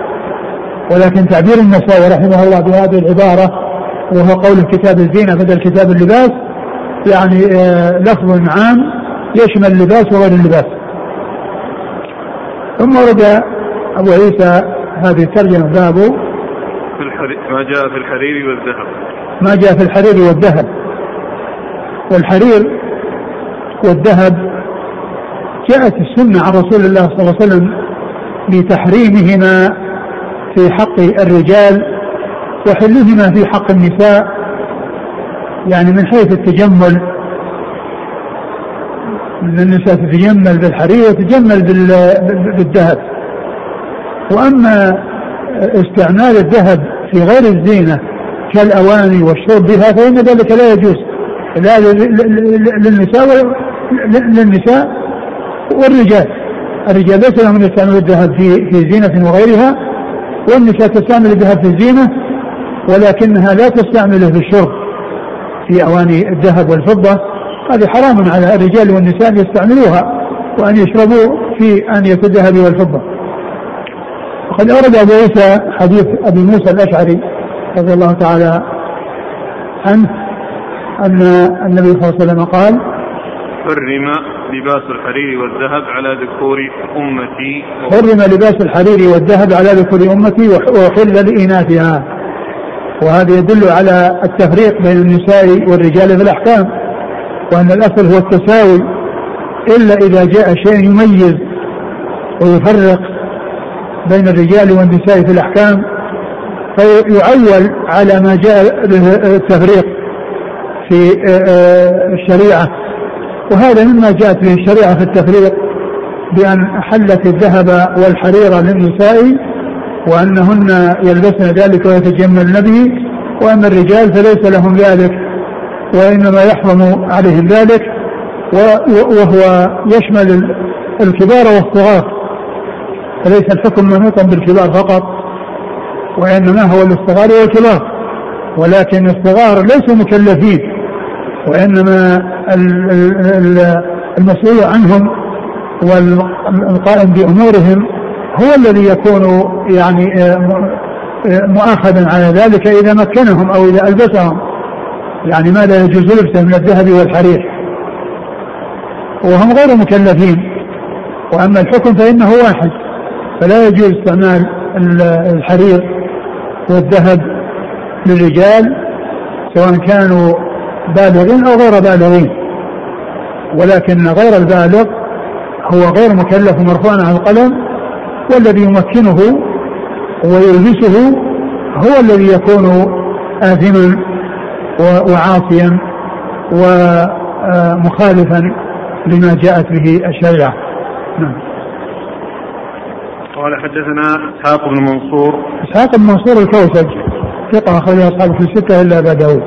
ولكن تعبير النسائي رحمه الله بهذه العبارة وهو قول كتاب الزينة بدل كتاب اللباس يعني آه، لفظ عام يشمل اللباس وغير اللباس. ثم ورد أبو عيسى هذه الترجمة باب ما جاء في الحرير والذهب. ما جاء في الحرير والذهب. والحرير والذهب جاءت السنة عن رسول الله صلى الله عليه وسلم بتحريمهما في حق الرجال وحلهما في حق النساء يعني من حيث التجمل ان النساء تتجمل بالحرير وتتجمل بالذهب. وأما استعمال الذهب في غير الزينة كالأواني والشرب بها فإن ذلك لا يجوز. لا للنساء للنساء والرجال. الرجال ليس لهم أن يستعملوا الذهب في في زينة وغيرها والنساء تستعمل الذهب في الزينة ولكنها لا تستعمله في الشرب في أواني الذهب والفضة. هذه حرام على الرجال والنساء أن يستعملوها وأن يشربوا في آنية الذهب والفضة. وقد أورد أبو عيسى حديث أبي موسى الأشعري رضي الله تعالى عنه أن النبي صلى الله عليه وسلم قال حرم لباس الحرير والذهب على ذكور أمتي. حرم لباس الحرير والذهب على ذكور أمتي وحل لإناثها. وهذا يدل على التفريق بين النساء والرجال في الأحكام وأن الأصل هو التساوي إلا إذا جاء شيء يميز ويفرق بين الرجال والنساء في الأحكام فيعول على ما جاء به التفريق في آه، آه، الشريعة. وهذا مما جاءت به الشريعة في التفريق بأن حلت الذهب والحرير للنساء وأنهن يلبسن ذلك ويتجملن به وأما الرجال فليس لهم ذلك وإنما يحرم عليهم ذلك وهو يشمل الكبار والصغار فليس الحكم منوطا بالكبار فقط وإنما هو الصغار والكبار ولكن الصغار ليسوا مكلفين وإنما المسؤول عنهم والقائم بأمورهم هو الذي يكون يعني آه، آه، مؤاخذا على ذلك إذا مكنهم أو إذا ألبسهم. يعني ما لا يجوز لبسه من الذهب والحرير. وهم غير مكلفين. وأما الحكم فإنه واحد. فلا يجوز استعمال الحرير والذهب للرجال سواء كانوا بالغين أو غير بالغين. ولكن غير البالغ هو غير مكلف مرفوع عن القلم. والذي يمكنه ويلبسه هو الذي يكون آثما وعاصيا ومخالفا لما جاءت به الشريعة. نعم. قال حدثنا إسحاق بن منصور. إسحاق بن منصور الكوسج ثقة أخرج أصحابه في الستة إلا أبا داود.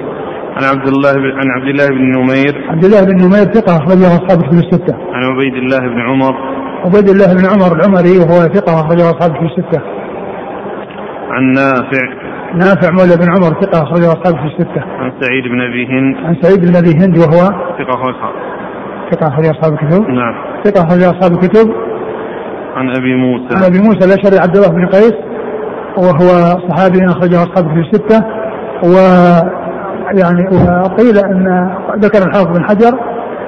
عن عبد الله بن عن عبد الله بن نمير. عبد الله بن نمير ثقة أخرجه أصحاب الكتب الستة. عن عبيد الله بن عمر. عبيد الله بن عمر العمري وهو ثقة أخرجه أصحاب الكتب الستة. عن نافع. نافع مولى بن عمر ثقة أخرجه أصحاب الكتب الستة. عن سعيد بن أبي هند. عن سعيد بن أبي هند وهو ثقة أخرج ثقة أخرج أصحاب الكتب. نعم. ثقة أخرج أصحاب الكتب. عن أبي موسى. عن أبي موسى الأشعري عبد الله بن قيس وهو صحابي أخرجه أصحاب الكتب الستة. و يعني وقيل أن ذكر الحافظ بن حجر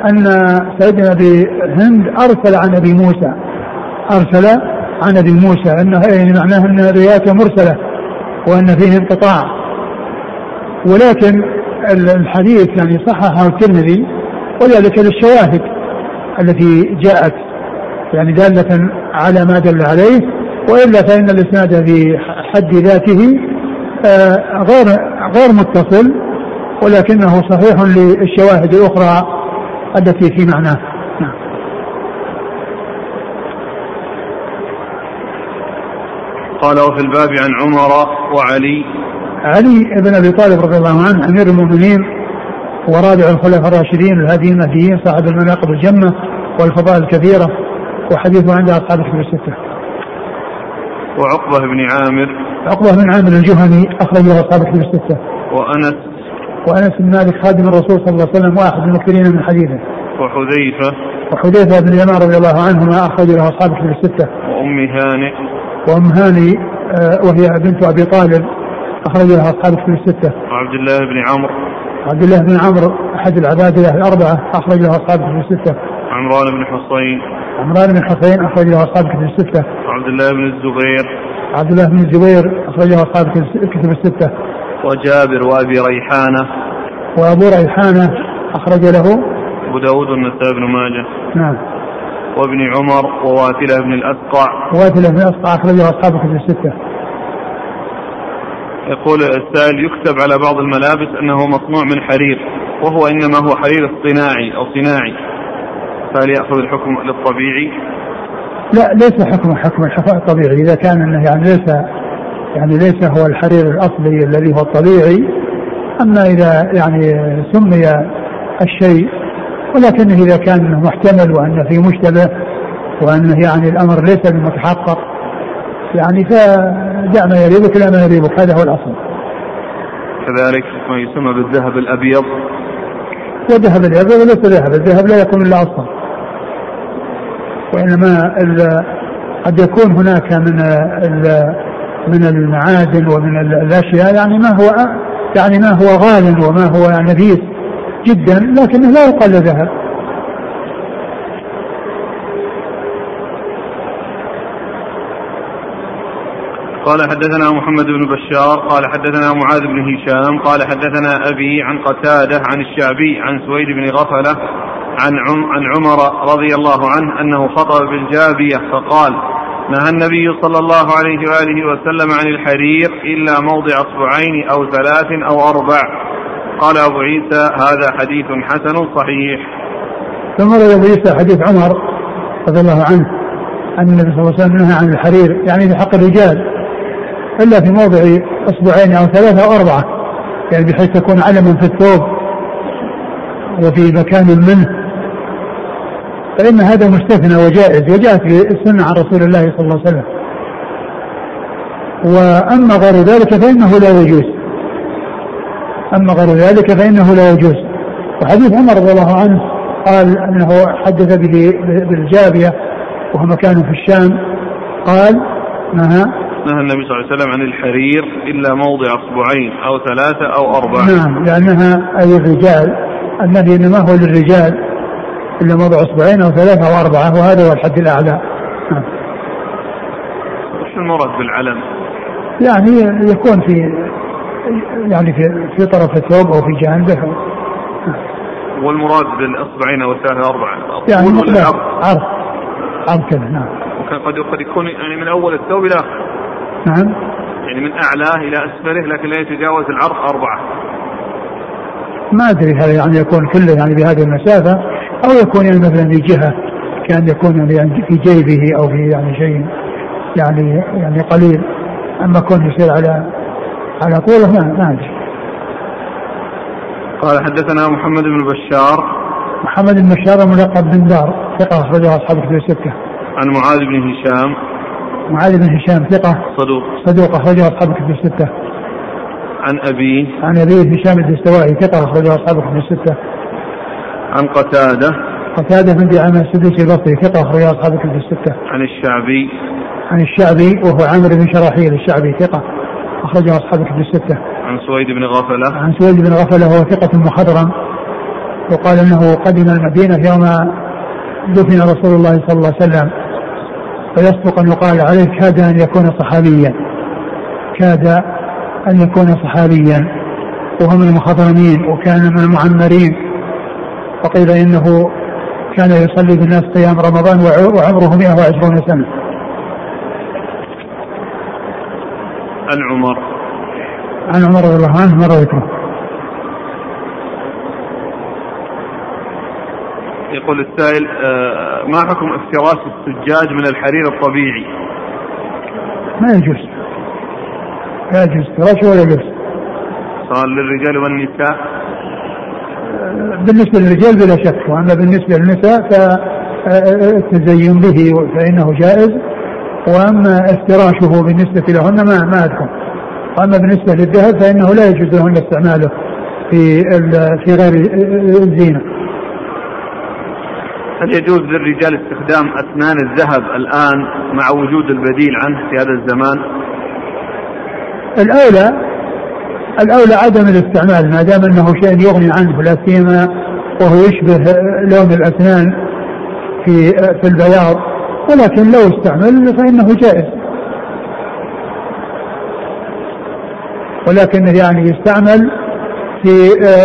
أن سيدنا أبي هند أرسل عن أبي موسى. أرسل عن أبي موسى. أنه يعني معناه أن روايته مرسلة وأن فيه انقطاع. ولكن الحديث يعني صححه الترمذي وذلك للشواهد التي جاءت. يعني دالة على ما دل عليه وإلا فإن الإسناد في حد ذاته آه، غير غير متصل ولكنه صحيح للشواهد الأخرى. التي في معناه نعم. قال وفي الباب عن عمر وعلي علي بن أبي طالب رضي الله عنه أمير المؤمنين ورابع الخلفاء الراشدين الهاديين المهديين صاحب المناقب الجمة والفضائل الكثيره وحديثه عند أصحاب الكتب الستة. وعقبة بن عامر عقبة بن عامر الجهني اخرج له أصحاب الكتب الستة. وأنس وأنس بن مالك خادم الرسول صلى الله عليه وسلم وأحد من المكثرين من حديثه. وحذيفة وحذيفة بن اليمان رضي الله عنهما أخرج له أصحاب الكتب الستة. وأم هانئ وأم هاني آه، وهي بنت أبي طالب أخرج لها أصحاب الكتب الستة. وعبد الله بن عمرو عبد الله بن عمرو أحد العبادله الأربعة أخرج له أصحاب الكتب الستة. عمران بن حصين عمران بن حسين أخرج له أصحاب الكتب الستة. وعبد الله بن الزبير عبد الله بن الزبير أخرج له أصحاب الكتب الستة. وجابر وأبي ريحانة. وأبو ريحانة أخرج له. أبو داود والنسائي بن ماجه. نعم. وابن عمر وواتلة بن الأسقع. واتله بن اصقع اخرج له أصحاب الكتب الستة. يقول السائل يكتب على بعض الملابس أنه مصنوع من حرير وهو إنما هو حرير اصطناعي أو صناعي. فهل يأخذ الحكم للطبيعي؟ لا ليس حكم حكم الحفاء الطبيعي. إذا كان إنه يعني ليس يعني ليس هو الحرير الأصلي الذي هو الطبيعي أما إذا يعني سمي الشيء ولكنه إذا كان محتمل وانه في مشتبه وانه يعني الأمر ليس بمتحقق يعني فدع ما يريبك لا ما يريبك هذا هو الأصل. كذلك ما يسمى بالذهب الأبيض والذهب الأبيض ليس ذهب، الذهب لا يكون إلا أصلا. وإنما ال- قد يكون هناك من ال- من المعادن ومن ال- الأشياء يعني ما هو يعني ما هو غال وما هو نفيس جدا لكنه لا يقال له ذهب. قال حدثنا محمد بن بشار قال حدثنا معاذ بن هشام قال حدثنا أبي عن قتادة عن الشعبي عن سويد بن غفلة عن عن عمر رضي الله عنه أنه خطب بالجابية فقال نهى النبي صلى الله عليه وآله وسلم عن الحرير إلا موضع أصبعين أو ثلاث أو أربع. قال أبو عيسى هذا حديث حسن صحيح. ثم روى أبو عيسى حديث عمر رضي الله عنه أن النبي صلى الله عليه وسلم نهى عن الحرير يعني في حق الرجال إلا في موضع أصبعين أو ثلاثة أو أربعة يعني بحيث تكون علما في الثوب وفي مكان منه. فإن هذا مستثنى وجائز وجاءت في السنة عن رسول الله صلى الله عليه وسلم. وأما غير ذلك فإنه لا يجوز. أما غير ذلك فإنه لا يجوز. وحديث عمر رضي الله عنه قال أنه حدث به بالجابية وهو مكان في الشام. قال نهى نهى النبي صلى الله عليه وسلم عن الحرير إلا موضع أصبعين أو ثلاثة أو أربعة. نعم لأنها أي الرجال النبي إنما هو للرجال. إلا موضع اصبعين أو ثلاثة أو أربعة وهذا هو الحد الأعلى. نعم. وش المراد بالعلم؟ يعني يكون في يعني في في طرف الثوب أو في جانبه. والمراد بالإصبعين أو الثلاثة أو أربعة يعني العرض؟ عرض؟ عرض. كذا نعم. وكان قد قد يكون يعني من أول الثوب إلى آخره نعم. يعني من أعلاه إلى أسفله لكن لا يتجاوز العرض أربعة. ما أدري هل يعني يكون كله يعني بهذه المسافة أو يكون يعني مثلا في جهة كان يكون يعني في جيبه أو في يعني شيء يعني يعني قليل. أما كون يصير على على طوله ما ما أدري. قال حدثنا محمد بن بشار. محمد بن بشار ملقب بن دار ثقة أخرجه أصحاب الكتب الستة. عن معاذ بن هشام. معاذ بن هشام ثقة. صدوق. صدوق أخرجه أصحاب الكتب الستة. عن أبيه عن ابيه هشام الدستوائي ثقة أخرجه أصحاب الكتب الستة. عن قتادة. قتادة بن دعامة السدوسي البصري ثقة أخرجه أصحاب الكتب الستة. عن الشعبي. عن الشعبي وهو عامر بن شراحيل الشعبي ثقة أخرجه أصحاب الكتب الستة. عن سويد بن غفلة. عن سويد بن غفلة وهو ثقة مخضرم وقال إنه قدم المدينة يوم دفن رسول الله صلى الله عليه وسلم. فيصدق أن يقال عليه كاد أن يكون صحابيا. كاد أن يكون صحابيا وهو من المخضرمين وكان من المعمرين وقيل إنه كان يصلي بالناس قيام رمضان وعمره 120 سنة. عن عمر. عن عمر رضي الله عنه مر ذكره يقول السائل آه، ما حكم افتراس السجاج من الحرير الطبيعي؟ ما يجوز. لا يجوز افتراش ولا يجوز سواء للرجال والنساء. بالنسبة للرجال بلا شك وأما بالنسبة للنساء فالتزين به فإنه جائز. وأما افتراشه بالنسبة لهن ما ما أذكر. وأما بالنسبة للذهب فإنه لا يجوز لهن استعماله في في غير الزينة. هل يجوز للرجال استخدام أسنان الذهب الآن مع وجود البديل عنه في هذا الزمان؟ الأولى الأولى عدم الاستعمال ما دام أنه شيء يغني عنه لا سيما وهو يشبه لون الأسنان في في البياض. ولكن لو استعمل فإنه جائز. ولكن يعني يستعمل في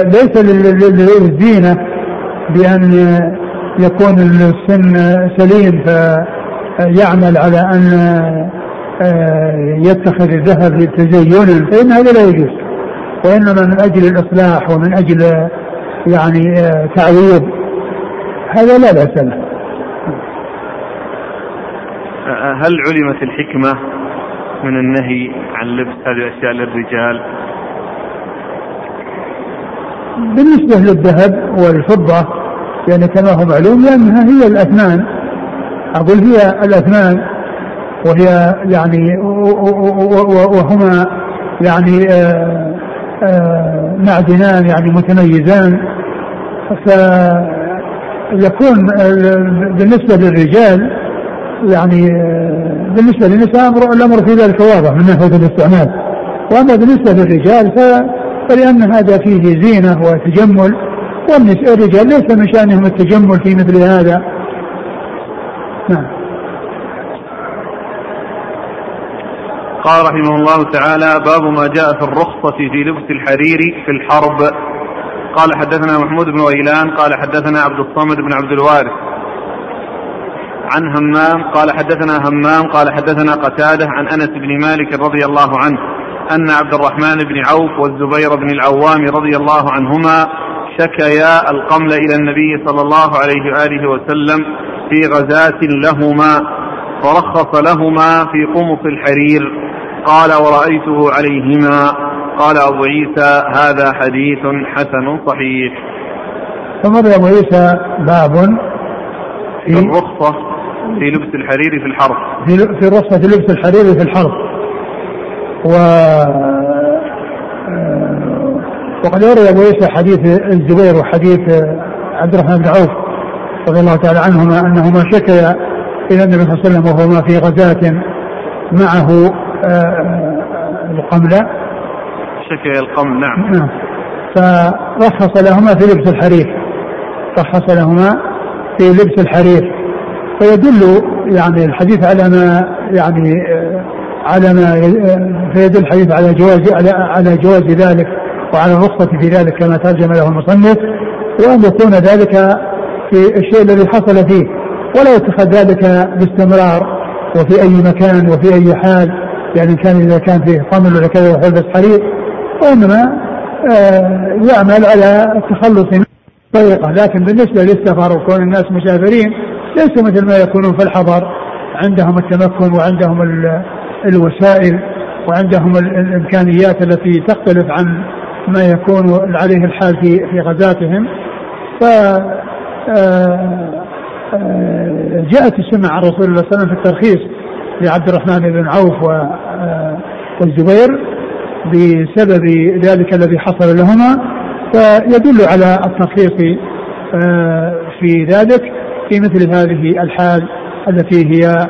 ليس للزينة بأن يكون السن سليم فيعمل على أن يتخذ الذهب للتزين فإن هذا لا يجوز وإنما من أجل الإصلاح ومن أجل يعني تعويض هذا لا بأس له هل علمت الحكمة من النهي عن لبس هذه الأشياء للرجال؟ بالنسبة للذهب والفضة يعني كما هو معلوم لأنها هي الأثمان أقول هي الأثمان وهي يعني وهما يعني آه آه، معدنان يعني متميزان. فيكون بالنسبة للرجال يعني آه، بالنسبة للنساء الأمر في ذلك واضح من ناحية الاستعمال. وأما بالنسبة للرجال فلأن هذا فيه زينة وتجمل والرجال ليس من شأنهم التجمل في مثل هذا. نعم. قال رحمه الله تعالى باب ما جاء في الرخصة في لبس الحرير في الحرب. قال حدثنا محمود بن ويلان قال حدثنا عبد الصمد بن عبد الوارث. عن همام قال حدثنا همام قال حدثنا قتادة عن أنس بن مالك رضي الله عنه أن عبد الرحمن بن عوف والزبير بن العوام رضي الله عنهما شكيا القمل إلى النبي صلى الله عليه وآله وسلم في غزاة لهما فرخص لهما في قمص الحرير. قال ورأيته عليهما قال أبو عيسى هذا حديث حسن صحيح. ثم أبو عيسى باب في الرخصة في لبس الحرير في الحرب في في الرخصة في لبس الحرير في الحرب و آه، وقد روي أبو عيسى حديث الزبير وحديث عبد الرحمن بن عوف رضي الله تعالى عنهما أنهما شكيا إلى النبي صلى الله عليه وسلم وهما في غزاة معه القملة. شكل القمل نعم. نعم. فرخص لهما في لبس الحرير. رخص لهما في لبس الحرير. فيدل يعني الحديث على ما يعني على ما فيدل الحديث على جواز على على جواز ذلك وعلى الرخصة في ذلك كما ترجم له المصنف. وأن يكون ذلك في الشيء الذي حصل فيه. ولا يتخذ ذلك باستمرار وفي أي مكان وفي أي حال. يعني كان إذا كان فيه قمل ولا كذا يحل حرير وإنما آه يعمل على التخلص من طريقة. لكن بالنسبة للسفر وكون الناس مسافرين ليسوا مثل ما يكونون في الحضر. عندهم التمكن وعندهم الوسائل وعندهم الإمكانيات التي تختلف عن ما يكون عليه الحال في في غزاتهم. ف آه، آه، جاءت السنة عن رسول الله صلى الله عليه وسلم في الترخيص. لعبد الرحمن بن عوف آه، والزبير بسبب ذلك الذي حصل لهما فيدل على الترخيص آه، في ذلك في مثل هذه الحال التي هي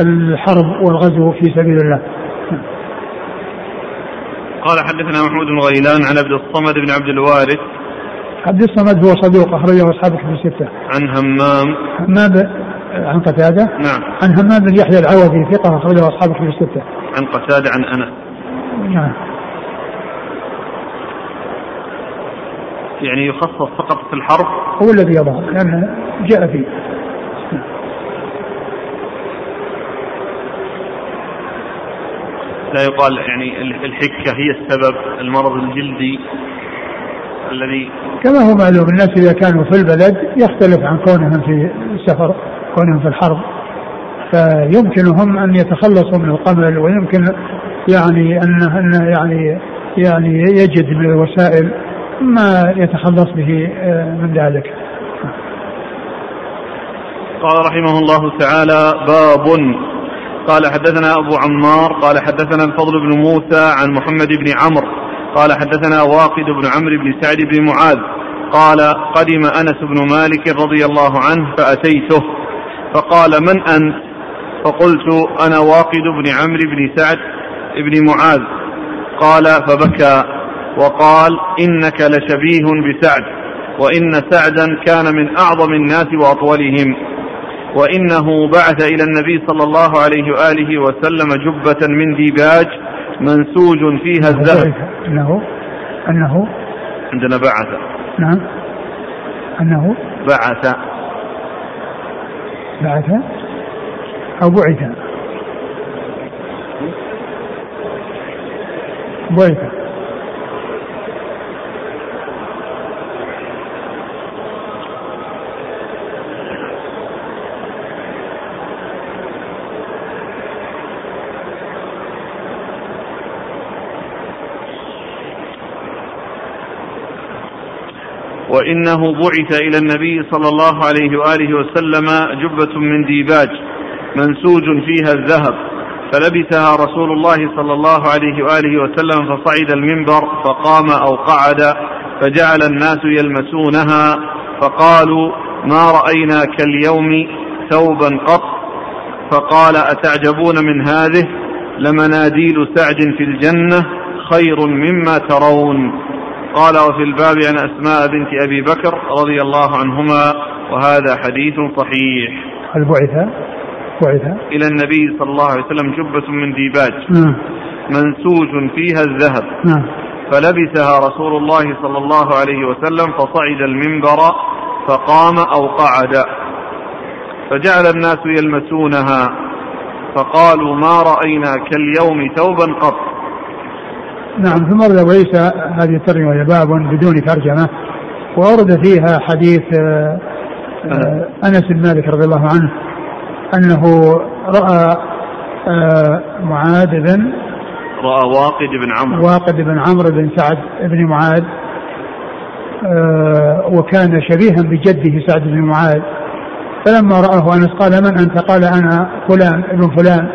الحرب والغزو في سبيل الله قال حدثنا محمود بن غيلان عن عبد الصمد بن عبد الوارث عبد الصمد هو صدوق أخرجه أصحاب كتب الستة. عن همام همام عن قتادة. نعم. عن همام بن يحيى العوضي ثقة أخرجه أصحاب كتب الستة. عن قتادة عن أنس. نعم. يعني يخصص فقط في الحرب؟ هو الذي يظهر لأنه جاء فيه. لا يقال يعني الحكة هي السبب المرض الجلدي الذي كما هو معلوم الناس إذا كانوا في البلد يختلف عن كونهم في السفر كونهم في الحرب فيمكنهم أن يتخلصوا من القمل ويمكن يعني أن أن يعني يعني يجد من الوسائل ما يتخلص به آه، من ذلك. قال رحمه الله تعالى باب. قال حدثنا أبو عمار قال حدثنا الفضل بن موسى عن محمد بن عمرو قال حدثنا واقد بن عمرو بن سعد بن معاذ قال قدم أنس بن مالك رضي الله عنه فأتيته. فقال من أنت؟ فقلت أنا واقد بن عمرو بن سعد بن معاذ. قال فبكى وقال إنك لشبيه بسعد وإن سعدا كان من أعظم الناس وأطولهم وإنه بعث إلى النبي صلى الله عليه وآله وسلم جبة من ديباج منسوج فيها الذهب. أنه أنه عندنا بعث نعم. أنه؟ بعث بعث أو بعث بعث وإنه بعث إلى النبي صلى الله عليه وآله وسلم جبة من ديباج منسوج فيها الذهب فلبثها رسول الله صلى الله عليه وآله وسلم فصعد المنبر فقام أو قعد فجعل الناس يلمسونها فقالوا ما رأينا كاليوم ثوبا قط؟ فقال أتعجبون من هذه؟ لمناديل سعد في الجنة خير مما ترون. قال وفي الباب عن أسماء بنت أبي بكر رضي الله عنهما وهذا حديث صحيح. هل بعث؟ بعث. إلى النبي صلى الله عليه وسلم جبة من ديباج. نعم. منسوج فيها الذهب. نعم. فلبسها رسول الله صلى الله عليه وسلم فصعد المنبر فقام أو قعد. فجعل الناس يلمسونها. فقالوا ما رأينا كاليوم ثوبا قط؟ نعم ثم ورد ابو عيسى هذه الترجمة باب بدون ترجمة وورد فيها حديث آه، آه، أنس بن مالك رضي الله عنه أنه رأى آه، معاذ بن رأى واقد بن عمرو. واقد بن عمرو بن سعد بن معاذ وكان شبيها بجده سعد بن معاذ. فلما رآه أنس قال من أنت؟ قال أنا فلان ابن فلان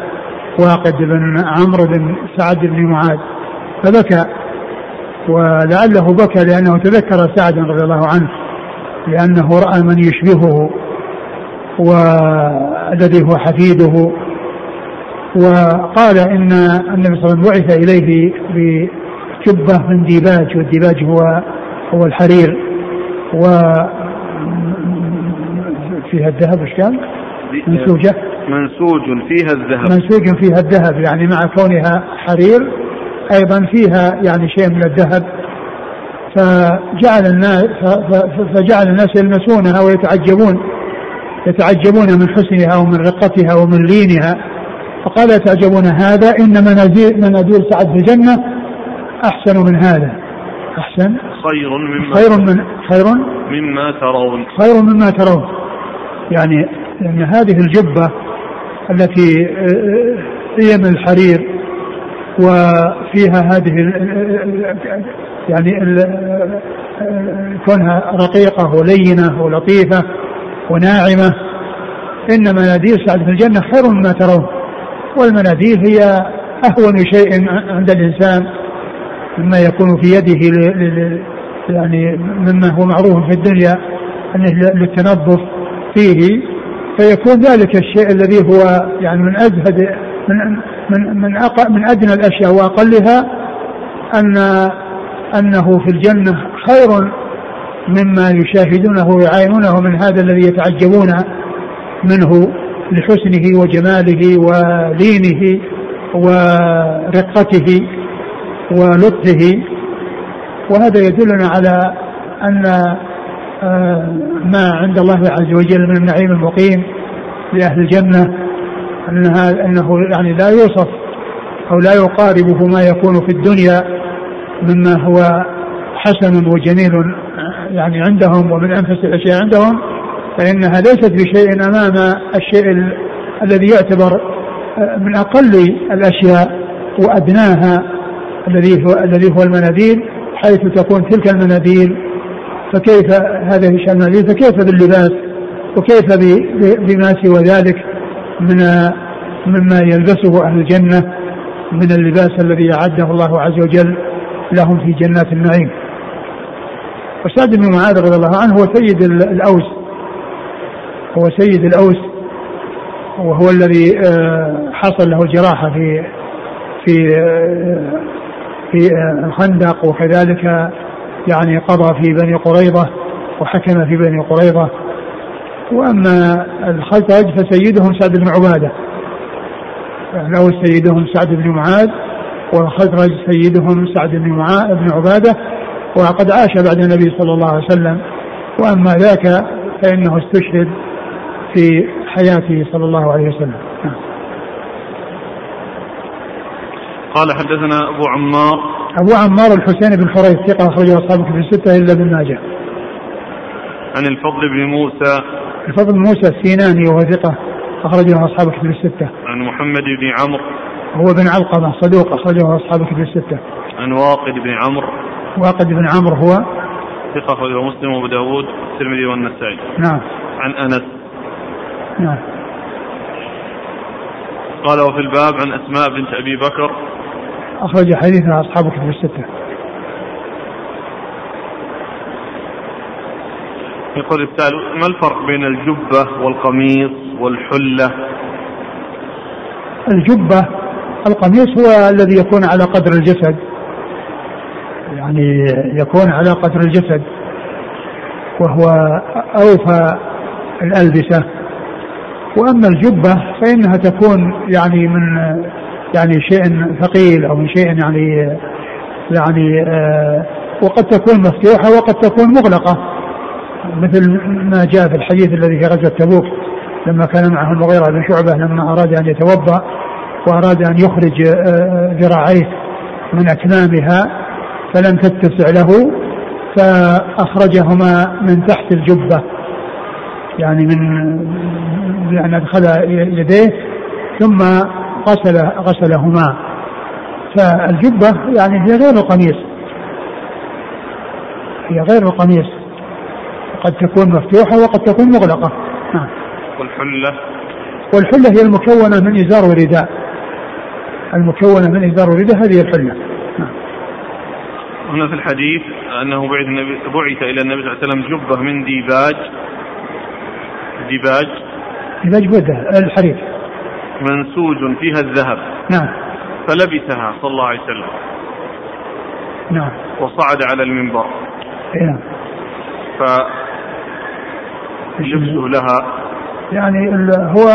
واقد بن عمرو بن سعد بن معاذ. فبكى. ولعله بكى لأنه تذكر سعدا رضي الله عنه لأنه رأى من يشبهه والذي هو حفيده وقال إن النبي صلى الله عليه وسلم بعث إليه بجبة من ديباج والديباج هو هو الحرير. و فيها الذهب إيش قال؟ منسوجة. منسوج فيها الذهب. منسوج فيها الذهب يعني مع كونها حرير أيضا فيها يعني شيء من الذهب فجعل الناس فجعل الناس يلمسونها ويتعجبون يتعجبون من حسنها ومن رقتها ومن لينها. فقال يتعجبون هذا إن منازل مناديل سعد في الجنة أحسن من هذا. أحسن؟ خير مما خير من خير؟ مما ترون. خير مما ترون. يعني ان هذه الجبة التي هي من الحرير وفيها هذه يعني كونها رقيقة ولينة ولطيفة وناعمة. إن مناديل سعد في الجنة خير مما ترون. والمناديل هي أهون شيء عند الإنسان مما يكون في يده يعني مما هو معروف في الدنيا أنه للتنظف فيه. فيكون ذلك الشيء الذي هو يعني من أزهد من من من. من أدنى الأشياء واقلها أن أنه في الجنة خير مما يشاهدونه ويعاينونه من هذا الذي يتعجبون منه لحسنه وجماله ولينه ورقته ولطفه وهذا يدلنا على أن آه، ما عند الله عز وجل من النعيم المقيم لأهل الجنة أنها أنه يعني لا يوصف أو لا يقاربه ما يكون في الدنيا مما هو حسن وجميل يعني عندهم ومن أنفس الأشياء عندهم فإنها ليست بشيء أمام الشيء الذي يعتبر من أقل الأشياء وأدناها الذي هو الذي هو المناديل حيث تكون تلك المناديل فكيف هشام المناديل فكيف باللباس وكيف بما سوى ذلك من مما يلبسه أهل الجنة من اللباس الذي أعده الله عز وجل لهم في جنات النعيم. وسعد بن معاذ رضي الله عنه هو سيد الأوس. هو سيد الأوس. وهو الذي آه، حصل له الجراحة في في آه، في آه، الخندق وكذلك يعني قضى في بني قريظة وحكم في بني قريظة. وأما الخزرج فسيدهم سعد بن عبادة. الأوس سيدهم سعد بن معاذ والخزرج سيدهم سعد بن معاذ بن عبادة وقد عاش بعد النبي صلى الله عليه وسلم. وأما ذاك فإنه استشهد في حياته صلى الله عليه وسلم. قال حدثنا أبو عمار. أبو عمار الحسين بن حريث ثقة أخرجه أصحاب في الستة إلا ابن ماجه. عن الفضل بن موسى الفضل موسى السيناني وهو ثقة أخرجه أصحاب الكتب الستة. عن محمد بن عمرو هو بن علقمة صدوق أخرجه أصحاب الكتب الستة. عن واقد بن عمرو واقد بن عمرو هو ثقة أخرجه مسلم وأبو داود والترمذي والنسائي. نعم. عن أنس. نعم. قال وفي الباب عن أسماء بنت أبي بكر أخرج حديثها أصحاب الكتب الستة. يقول السائل ما الفرق بين الجبة والقميص والحلة؟ الجبة القميص هو الذي يكون على قدر الجسد. يعني يكون على قدر الجسد وهو أوفى الألبسة. وأما الجبة فإنها تكون يعني من يعني شيء ثقيل أو من شيء يعني يعني آه وقد تكون مفتوحة وقد تكون مغلقة. مثل ما جاء في الحديث الذي في غزوة تبوك لما كان معه المغيرة بن شعبة لما أراد أن يتوضأ وأراد أن يخرج آه، آه، ذراعيه من أكمامها فلم تتسع له فأخرجهما من تحت الجبة يعني من بأن أدخل يديه ثم غسل غسلهما. فالجبة يعني هي غير القميص هي غير القميص. قد تكون مفتوحة وقد تكون مغلقة. نعم. والحلة. والحلة هي المكونة من إزار ورداء. المكونة من إزار ورداء هذه الحلة. نعم. هنا في الحديث أنه بعث, النبي بعث إلى النبي صلى الله عليه وسلم جبة من ديباج. ديباج. ديباج بودة الحرير. منسوج فيها الذهب. نعم. فلبسها صلى الله عليه وسلم. نعم. وصعد على المنبر. نعم. فلبسه لها. يعني هو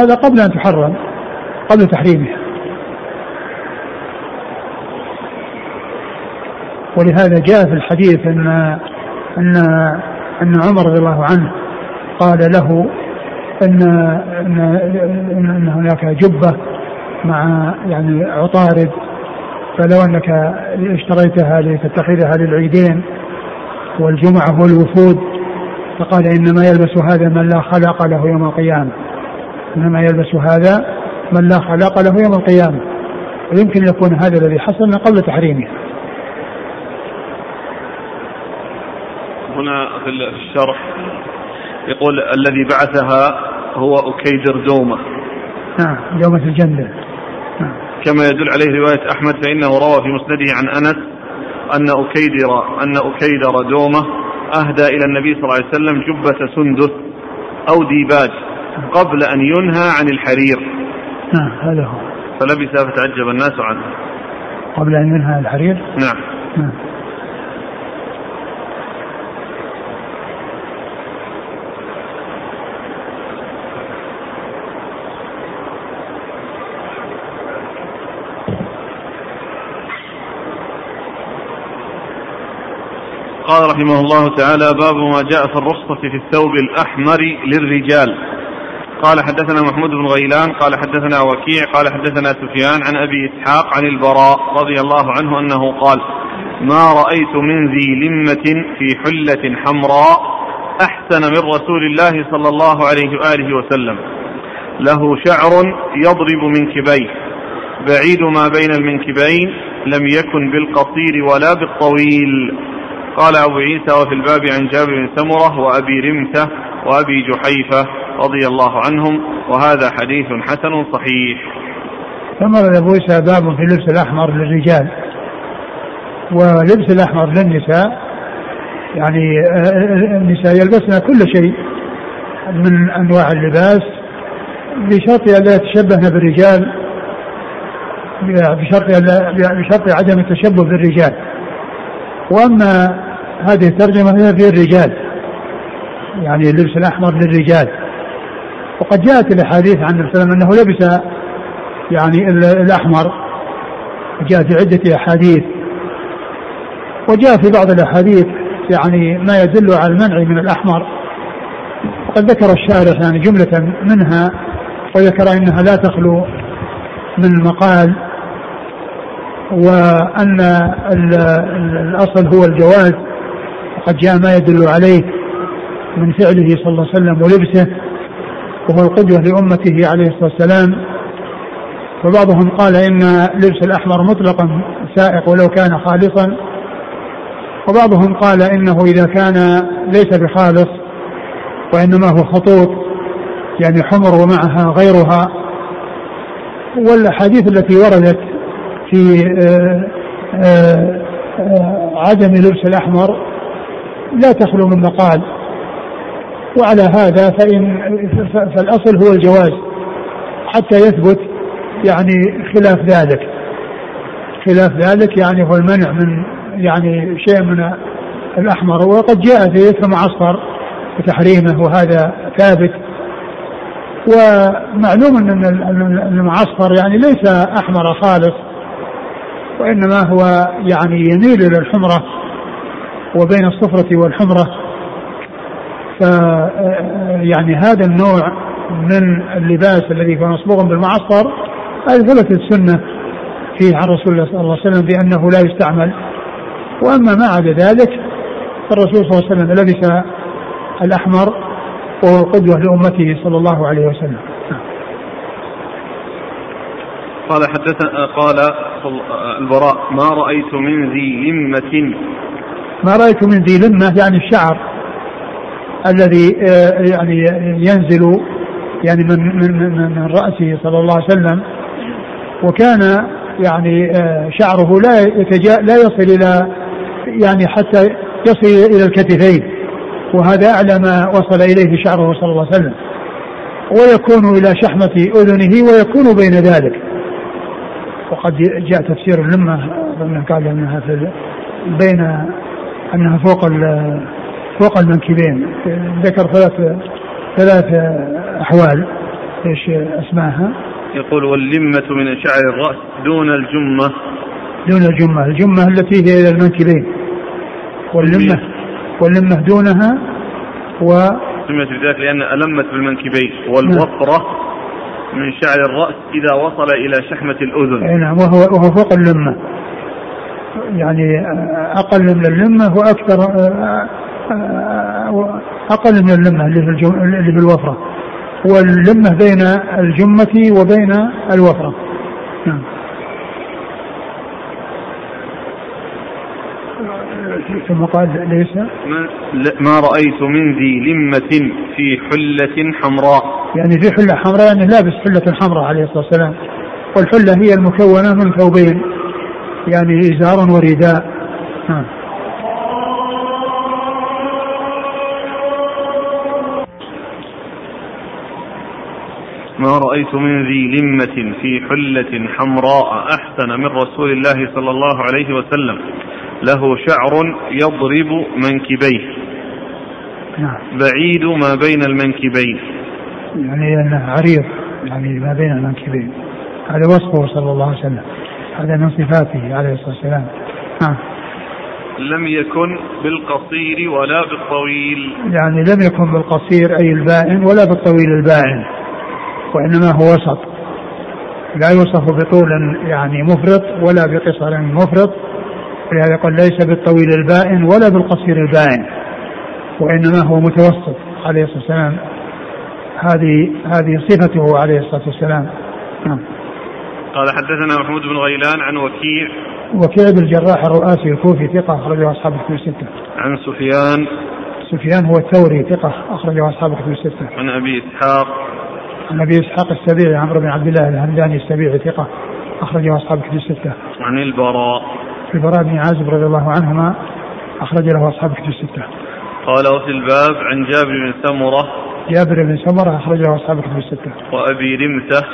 هذا قبل أن تحرم قبل تحريمها ولهذا جاء في الحديث ان ان أن عمر رضي الله عنه قال له ان ان, إن هناك جبة مع يعني عطارد فلو أنك اشتريتها لتتخذها للعيدين والجمعة والوفود فقال إنما يلبس هذا من لا خلق له يوم القيامة. إنما يلبس هذا من لا خلق له يوم القيامة. ويمكن يكون هذا الذي حصل قبل تحريمه. هنا في الشرح يقول الذي بعثها هو أكيدر دومة نعم دومة الجنة نعم. كما يدل عليه رواية أحمد فإنه روى في مسنده عن أنس أن أكيدر أن أكيدر دومة أهدى إلى النبي صلى الله عليه وسلم جبة سندس أو ديباج قبل أن ينهى عن الحرير. نعم هذا هو. فلبس فتعجب الناس عنه. قبل أن ينهى الحرير؟ نعم. نعم. قال رحمه الله تعالى باب ما جاء في الرخصة في الثوب الأحمر للرجال. قال حدثنا محمود بن غيلان قال حدثنا وكيع قال حدثنا سفيان عن أبي إسحاق عن البراء رضي الله عنه أنه قال ما رأيت من ذي لمة في حلة حمراء أحسن من رسول الله صلى الله عليه وآله وسلم. له شعر يضرب منكبيه بعيد ما بين المنكبين لم يكن بالقصير ولا بالطويل. قال أبو عيسى وفي الباب عن جابر بن سمرة وأبي رمثة وأبي جحيفة رضي الله عنهم وهذا حديث حسن صحيح. ثم أبو عيسى باب في اللبس الأحمر للرجال. ولبس الأحمر للنساء يعني النساء يلبسن كل شيء من أنواع اللباس بشرط ألا يتشبهن بالرجال بشرط بشرط عدم التشبه بالرجال. وأما هذه الترجمة هي في الرجال. يعني اللبس الأحمر للرجال. وقد جاءت الأحاديث عن النبي صلى الله عليه وسلم أنه لبس يعني الأحمر. جاء في عدة أحاديث. وجاء في بعض الأحاديث يعني ما يدل على المنع من الأحمر. وقد ذكر الشارح يعني جملة منها وذكر أنها لا تخلو من مقال وأن الأصل هو الجواز. وقد جاء ما يدل عليه من فعله صلى الله عليه وسلم ولبسه وهو القدوة لأمته عليه الصلاة والسلام. وبعضهم قال إن لبس الأحمر مطلقا سائق ولو كان خالصا. وبعضهم قال إنه إذا كان ليس بخالص وإنما هو خطوط يعني حمر ومعها غيرها. والأحاديث التي وردت في آه، آه، آه، عدم لبس الأحمر لا تخلو من مقال. وعلى هذا فإن فالأصل هو الجواز حتى يثبت يعني خلاف ذلك. خلاف ذلك يعني هو المنع من يعني شيء من الأحمر. وقد جاء في ذكر معصفر وتحريمه وهذا ثابت. ومعلوم أن المعصفر يعني ليس أحمر خالص وإنما هو يعني يميل إلى الحمرة. وبين الصفرة والحمرة. ف يعني هذا النوع من اللباس الذي هو مصبوغ بالمعصفر هذه ثبتت السنة فيه عن رسول الله صلى الله عليه وسلم بأنه لا يستعمل. وأما ما عدا ذلك فالرسول صلى الله عليه وسلم لبس الأحمر وهو قدوة لأمته صلى الله عليه وسلم. قال حدثنا قال البراء ما رأيت من ذي لمة ما رأيت من ذي لمة يعني الشعر الذي آه، يعني ينزل يعني من من من, من رأسه صلى الله عليه وسلم. وكان يعني آه، شعره لا يتجا لا يصل إلى يعني حتى يصل إلى الكتفين. وهذا أعلى ما وصل إليه شعره صلى الله عليه وسلم. ويكون إلى شحمة أذنه ويكون بين ذلك. وقد جاء تفسير اللمة قال أنها بين أنها فوق فوق المنكبين. ذكر ثلاث ثلاث أحوال إيش أسماها؟ يقول واللمة من شعر الرأس دون الجمة. دون الجمة، الجمة التي هي إلى المنكبين. واللمة واللمة دونها و سميت بذلك لأن ألمت بالمنكبين. والوفرة من شعر الرأس إذا وصل إلى شحمة الأذن. نعم وهو وهو فوق اللمة. يعني أقل من اللمة وأكثر أقل من اللمة اللي في اللي في الوفرة. واللمة بين الجمة وبين الوفرة. نعم. ثم قال ليس؟ ما, ما رأيت من ذي لمة في حلة حمراء. يعني في حلة حمراء يعني لابس حلة حمراء عليه الصلاة والسلام. والحلة هي المكونة من ثوبين. يعني إزار ورداء. نعم. ما رأيت من ذي لمة في حلة حمراء أحسن من رسول الله صلى الله عليه وسلم. له شعر يضرب منكبيه. نعم. بعيد ما بين المنكبين. يعني أنه عريض يعني ما بين المنكبين. هذا وصفه صلى الله عليه وسلم. هذا من صفاته عليه الصلاة والسلام. نعم. لم يكن بالقصير ولا بالطويل. يعني لم يكن بالقصير أي البائن ولا بالطويل البائن وإنما هو وسط. لا يوصف بطول يعني مفرط ولا بقصر مفرط ولهذا يقول ليس بالطويل البائن ولا بالقصير البائن وإنما هو متوسط عليه الصلاة والسلام. هذه هذه صفته عليه الصلاة والسلام. نعم. قال حدثنا محمود بن غيلان عن وكيع وكيع بن الجراح الرؤاسي الكوفي ثقة أخرجه أصحاب الكتب الستة. عن سفيان سفيان هو الثوري ثقة أخرجه أصحاب الكتب الستة. عن أبي إسحاق عن أبي إسحاق السبيعي عمرو بن عبد الله الهمداني السبيعي ثقة أخرجه أصحاب الكتب الستة. عن البراء البراء بن عازب رضي الله عنهما أخرج له أصحاب الكتب الستة. قال وفي الباب عن جابر بن سمرة جابر بن سمرة أخرج له أصحاب الكتب الستة. وأبي رمثة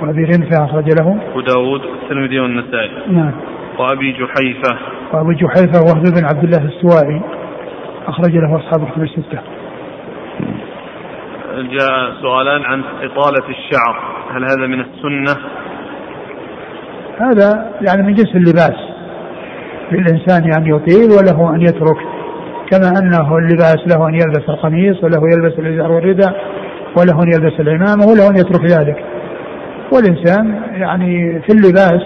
وأبي رمثة أخرج له. أبو داود والترمذي والنسائي. نعم. وأبي جحيفة. وأبو جحيفة وهب بن عبد الله السوائي أخرج له أصحاب الكتب الستة. جاء سؤالان عن إطالة الشعر. هل هذا من السنة؟ هذا يعني من جنس اللباس. للإنسان أن يطيل وله أن يترك. كما أنه اللباس له أن يلبس القميص وله يلبس الإزار والرداء وله أن يلبس العمامة وله أن يترك ذلك. والإنسان يعني في اللباس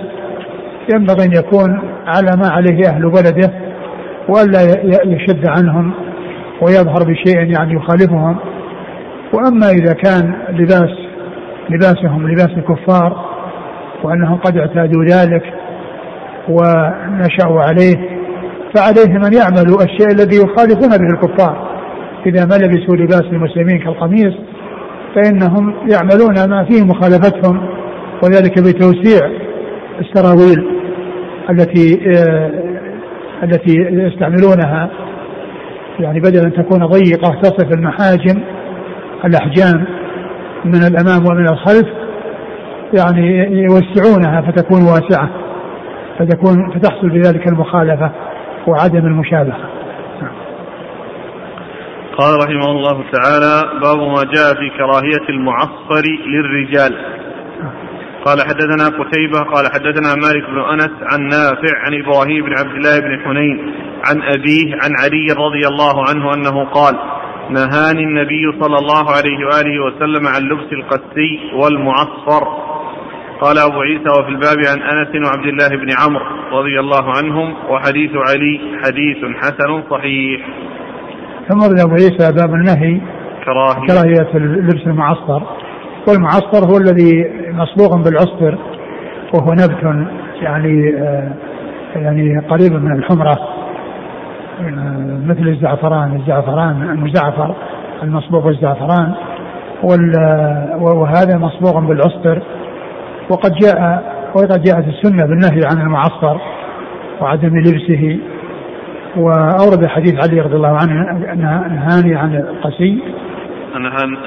ينبغي أن يكون على ما عليه أهل بلده وألا يشد عنهم ويظهر بشيء يعني يخالفهم. وأما إذا كان لباس لباسهم لباس الكفار وأنهم قد اعتادوا ذلك ونشأوا عليه فعليهم أن يعملوا الشيء الذي يخالفون به الكفار. إذا ما لبسوا لباس المسلمين كالقميص فإنهم يعملون ما فيه مخالفتهم. وذلك بتوسيع السراويل التي آه، التي يستعملونها يعني بدل أن تكون ضيقة تصف المحاجم الأحجام من الأمام ومن الخلف يعني يوسعونها فتكون واسعة فتكون فتحصل بذلك المخالفة وعدم المشابهة. قال رحمه الله تعالى باب ما جاء في كراهية المعصفر للرجال. قال حدثنا قتيبة قال حدثنا مالك بن أنس عن نافع عن إبراهيم بن عبد الله بن حنين عن أبيه عن علي رضي الله عنه أنه قال نهاني النبي صلى الله عليه وآله وسلم عن لبس القسي والمعصفر. قال أبو عيسى وفي الباب عن أنس وعبد الله بن عمرو رضي الله عنهم وحديث علي حديث حسن صحيح. ثم أبو عيسى باب النهي كراهية, كراهية لبس المعصفر. والمعصفر هو الذي مصبوغ بالعصفر وهو نبت يعني آه، يعني قريب من الحمرة آه، مثل الزعفران الزعفران المزعفر المصبوغ بالزعفران وهذا مصبوغ بالعصفر وقد جاء وقد جاءت السنة بالنهي عن المعصفر وعدم لبسه وأورد حديث علي رضي الله عنه نهاني عن القسي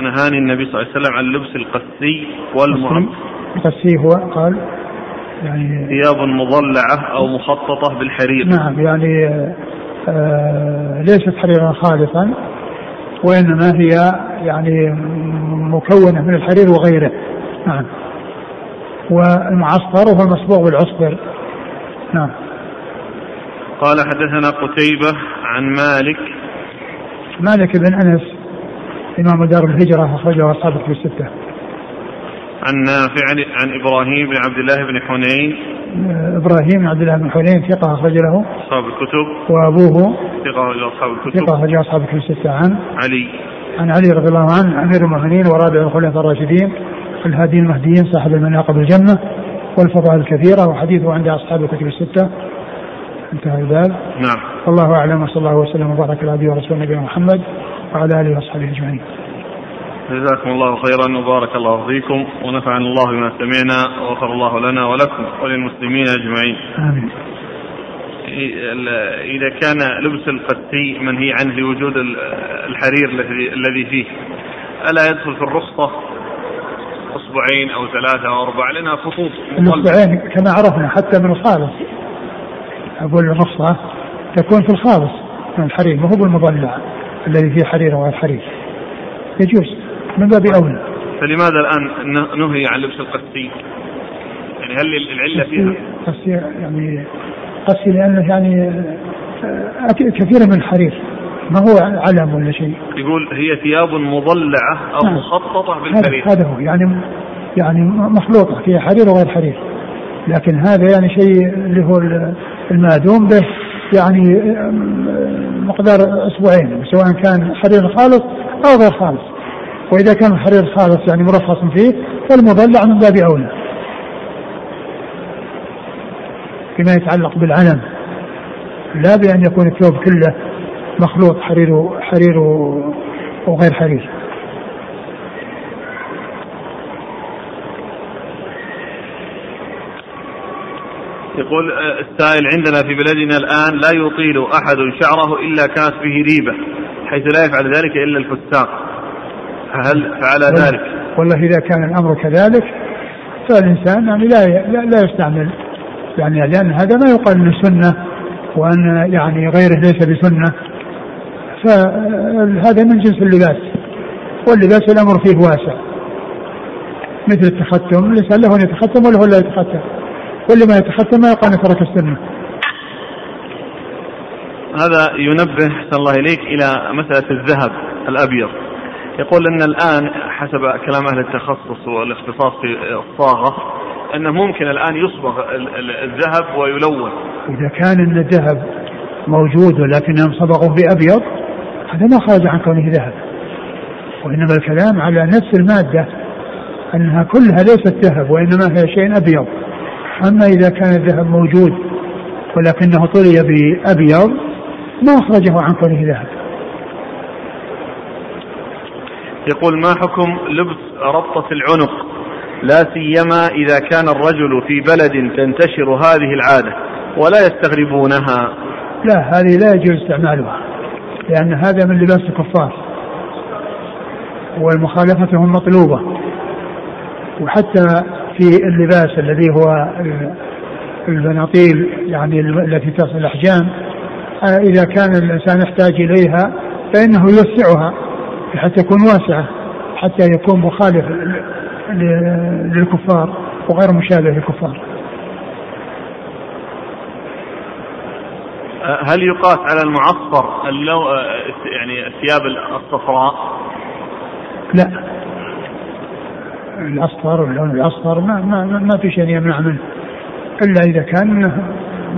نهاني النبي صلى الله عليه وسلم عن لبس القسي والمعطر القسي هو قال يعني ثياب مضلعة أو مخططة بالحرير. نعم يعني آه ليست حريرا خالصا وإنما هي يعني مكونة من الحرير وغيره. نعم. والمعصفر هو المصبوغ بالعصفر نعم. قال حدثنا قتيبة عن مالك. مالك بن أنس. إمام دار الهجرة أخرجه أصحاب الكتب الستة. عن نافع عن إبراهيم بن عبد الله بن حنين. إبراهيم بن عبد الله بن حنين ثقة أخرج له. أصحاب الكتب. وأبوه ثقة أخرج أصحاب الكتب. ثقة أخرج أصحاب الكتب الستة. عن علي. عن علي رضي الله عنه أمير المؤمنين ورابع الخلفاء الراشدين الهادي المهديين صاحب المناقب الجنة والفضائل الكثيرة وحديثه عند أصحاب الكتب الستة. انتهى الباب. نعم. والله أعلم وصلى الله وسلم وبارك على عبده ورسوله نبينا محمد. وعلى آله وأصحابه أجمعين. جزاكم الله خيرا وبارك الله فيكم ونفعنا الله بما سمعنا وغفر الله لنا ولكم وللمسلمين أجمعين. آمين. إذا كان لبس القسي منهي عنه لوجود الحرير الذي فيه ألا يدخل في الرخصة؟ اصبعين أو ثلاثة أو أربعة لأنها خطوط الاصبعين كما عرفنا حتى من الخالص أقول الرخصة تكون في الخالص من الحرير ما هو بالمضلع الذي فيه حرير وغير حرير. يجوز. من باب أولى. فلماذا الآن نهي عن لبس القسي؟ يعني هل العلة فيها؟ قسي يعني قسي لأنه يعني كثير من الحرير ما هو علم ولا شيء. يقول هي ثياب مضلعة أو نعم. مخططة بالحرير هذا هو. يعني يعني مخلوطة. فيها حرير وغير حرير. لكن هذا يعني شيء اللي هو المادوم به يعني مقدار أسبوعين سواء كان حرير خالص أو غير خالص. وإذا كان الحرير خالص يعني مرخص فيه فالمضلع من باب أولى. فيما يتعلق بالعلم لا بأن يكون الثوب كله مخلوط حرير حرير وغير حرير. يقول آه، السائل عندنا في بلدنا الآن لا يطيل أحد شعره إلا كانت به ريبة حيث لا يفعل ذلك إلا الفساق. هل فعل ذلك؟ والله إذا كان الأمر كذلك فالإنسان يعني لا لا يستعمل. يعني لأن هذا ما يقال أنه سنة وأن يعني غيره ليس بسنة. فهذا من جنس اللباس واللباس الأمر فيه واسع. مثل التختم الانسان له أن يتختم وله لا يتختم. واللي ما يتختم ما يقال ترك السنة. هذا ينبه صلى الله إليك إلى مسألة الذهب الأبيض. يقول إن الآن حسب كلام أهل التخصص والاختصاص في الصاغة إنه ممكن الآن يصبغ الذهب ويلون. إذا كان الذهب موجود ولكنهم صبغوه بابيض هذا ما خرج عن كونه ذهب. وإنما الكلام على نفس المادة أنها كلها ليست ذهب وإنما هي شيء أبيض. أما إذا كان الذهب موجود ولكنه طلي بأبيض ما أخرجه عن كونه ذهب. يقول ما حكم لبس ربطة العنق؟ لا سيما إذا كان الرجل في بلد تنتشر هذه العادة ولا يستغربونها. لا هذه لا يجوز استعمالها لأن هذا من لباس الكفار والمخالفة مطلوبة وحتى في اللباس الذي هو البناطيل يعني التي تصل الأحجام آه، إذا كان الإنسان يحتاج إليها فإنه يوسعها حتى تكون واسعة حتى يكون مخالف للكفار وغير مشابه للكفار هل يقاس على المعصفر اللو يعني الثياب الصفراء؟ لا الأصفر واللون الأصفر ما ما ما في شيء يمنع منه إلا إذا كان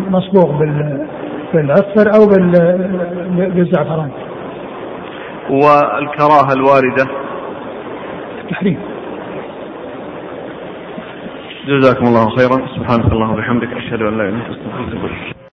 مصبوغ بال بالعصفر أو بالزعفران. والكراهة الواردة؟ التحريم. جزاكم الله خيرا سبحانك اللهم وبحمدك أشهد أن لا إله إلا أنت أستغفرك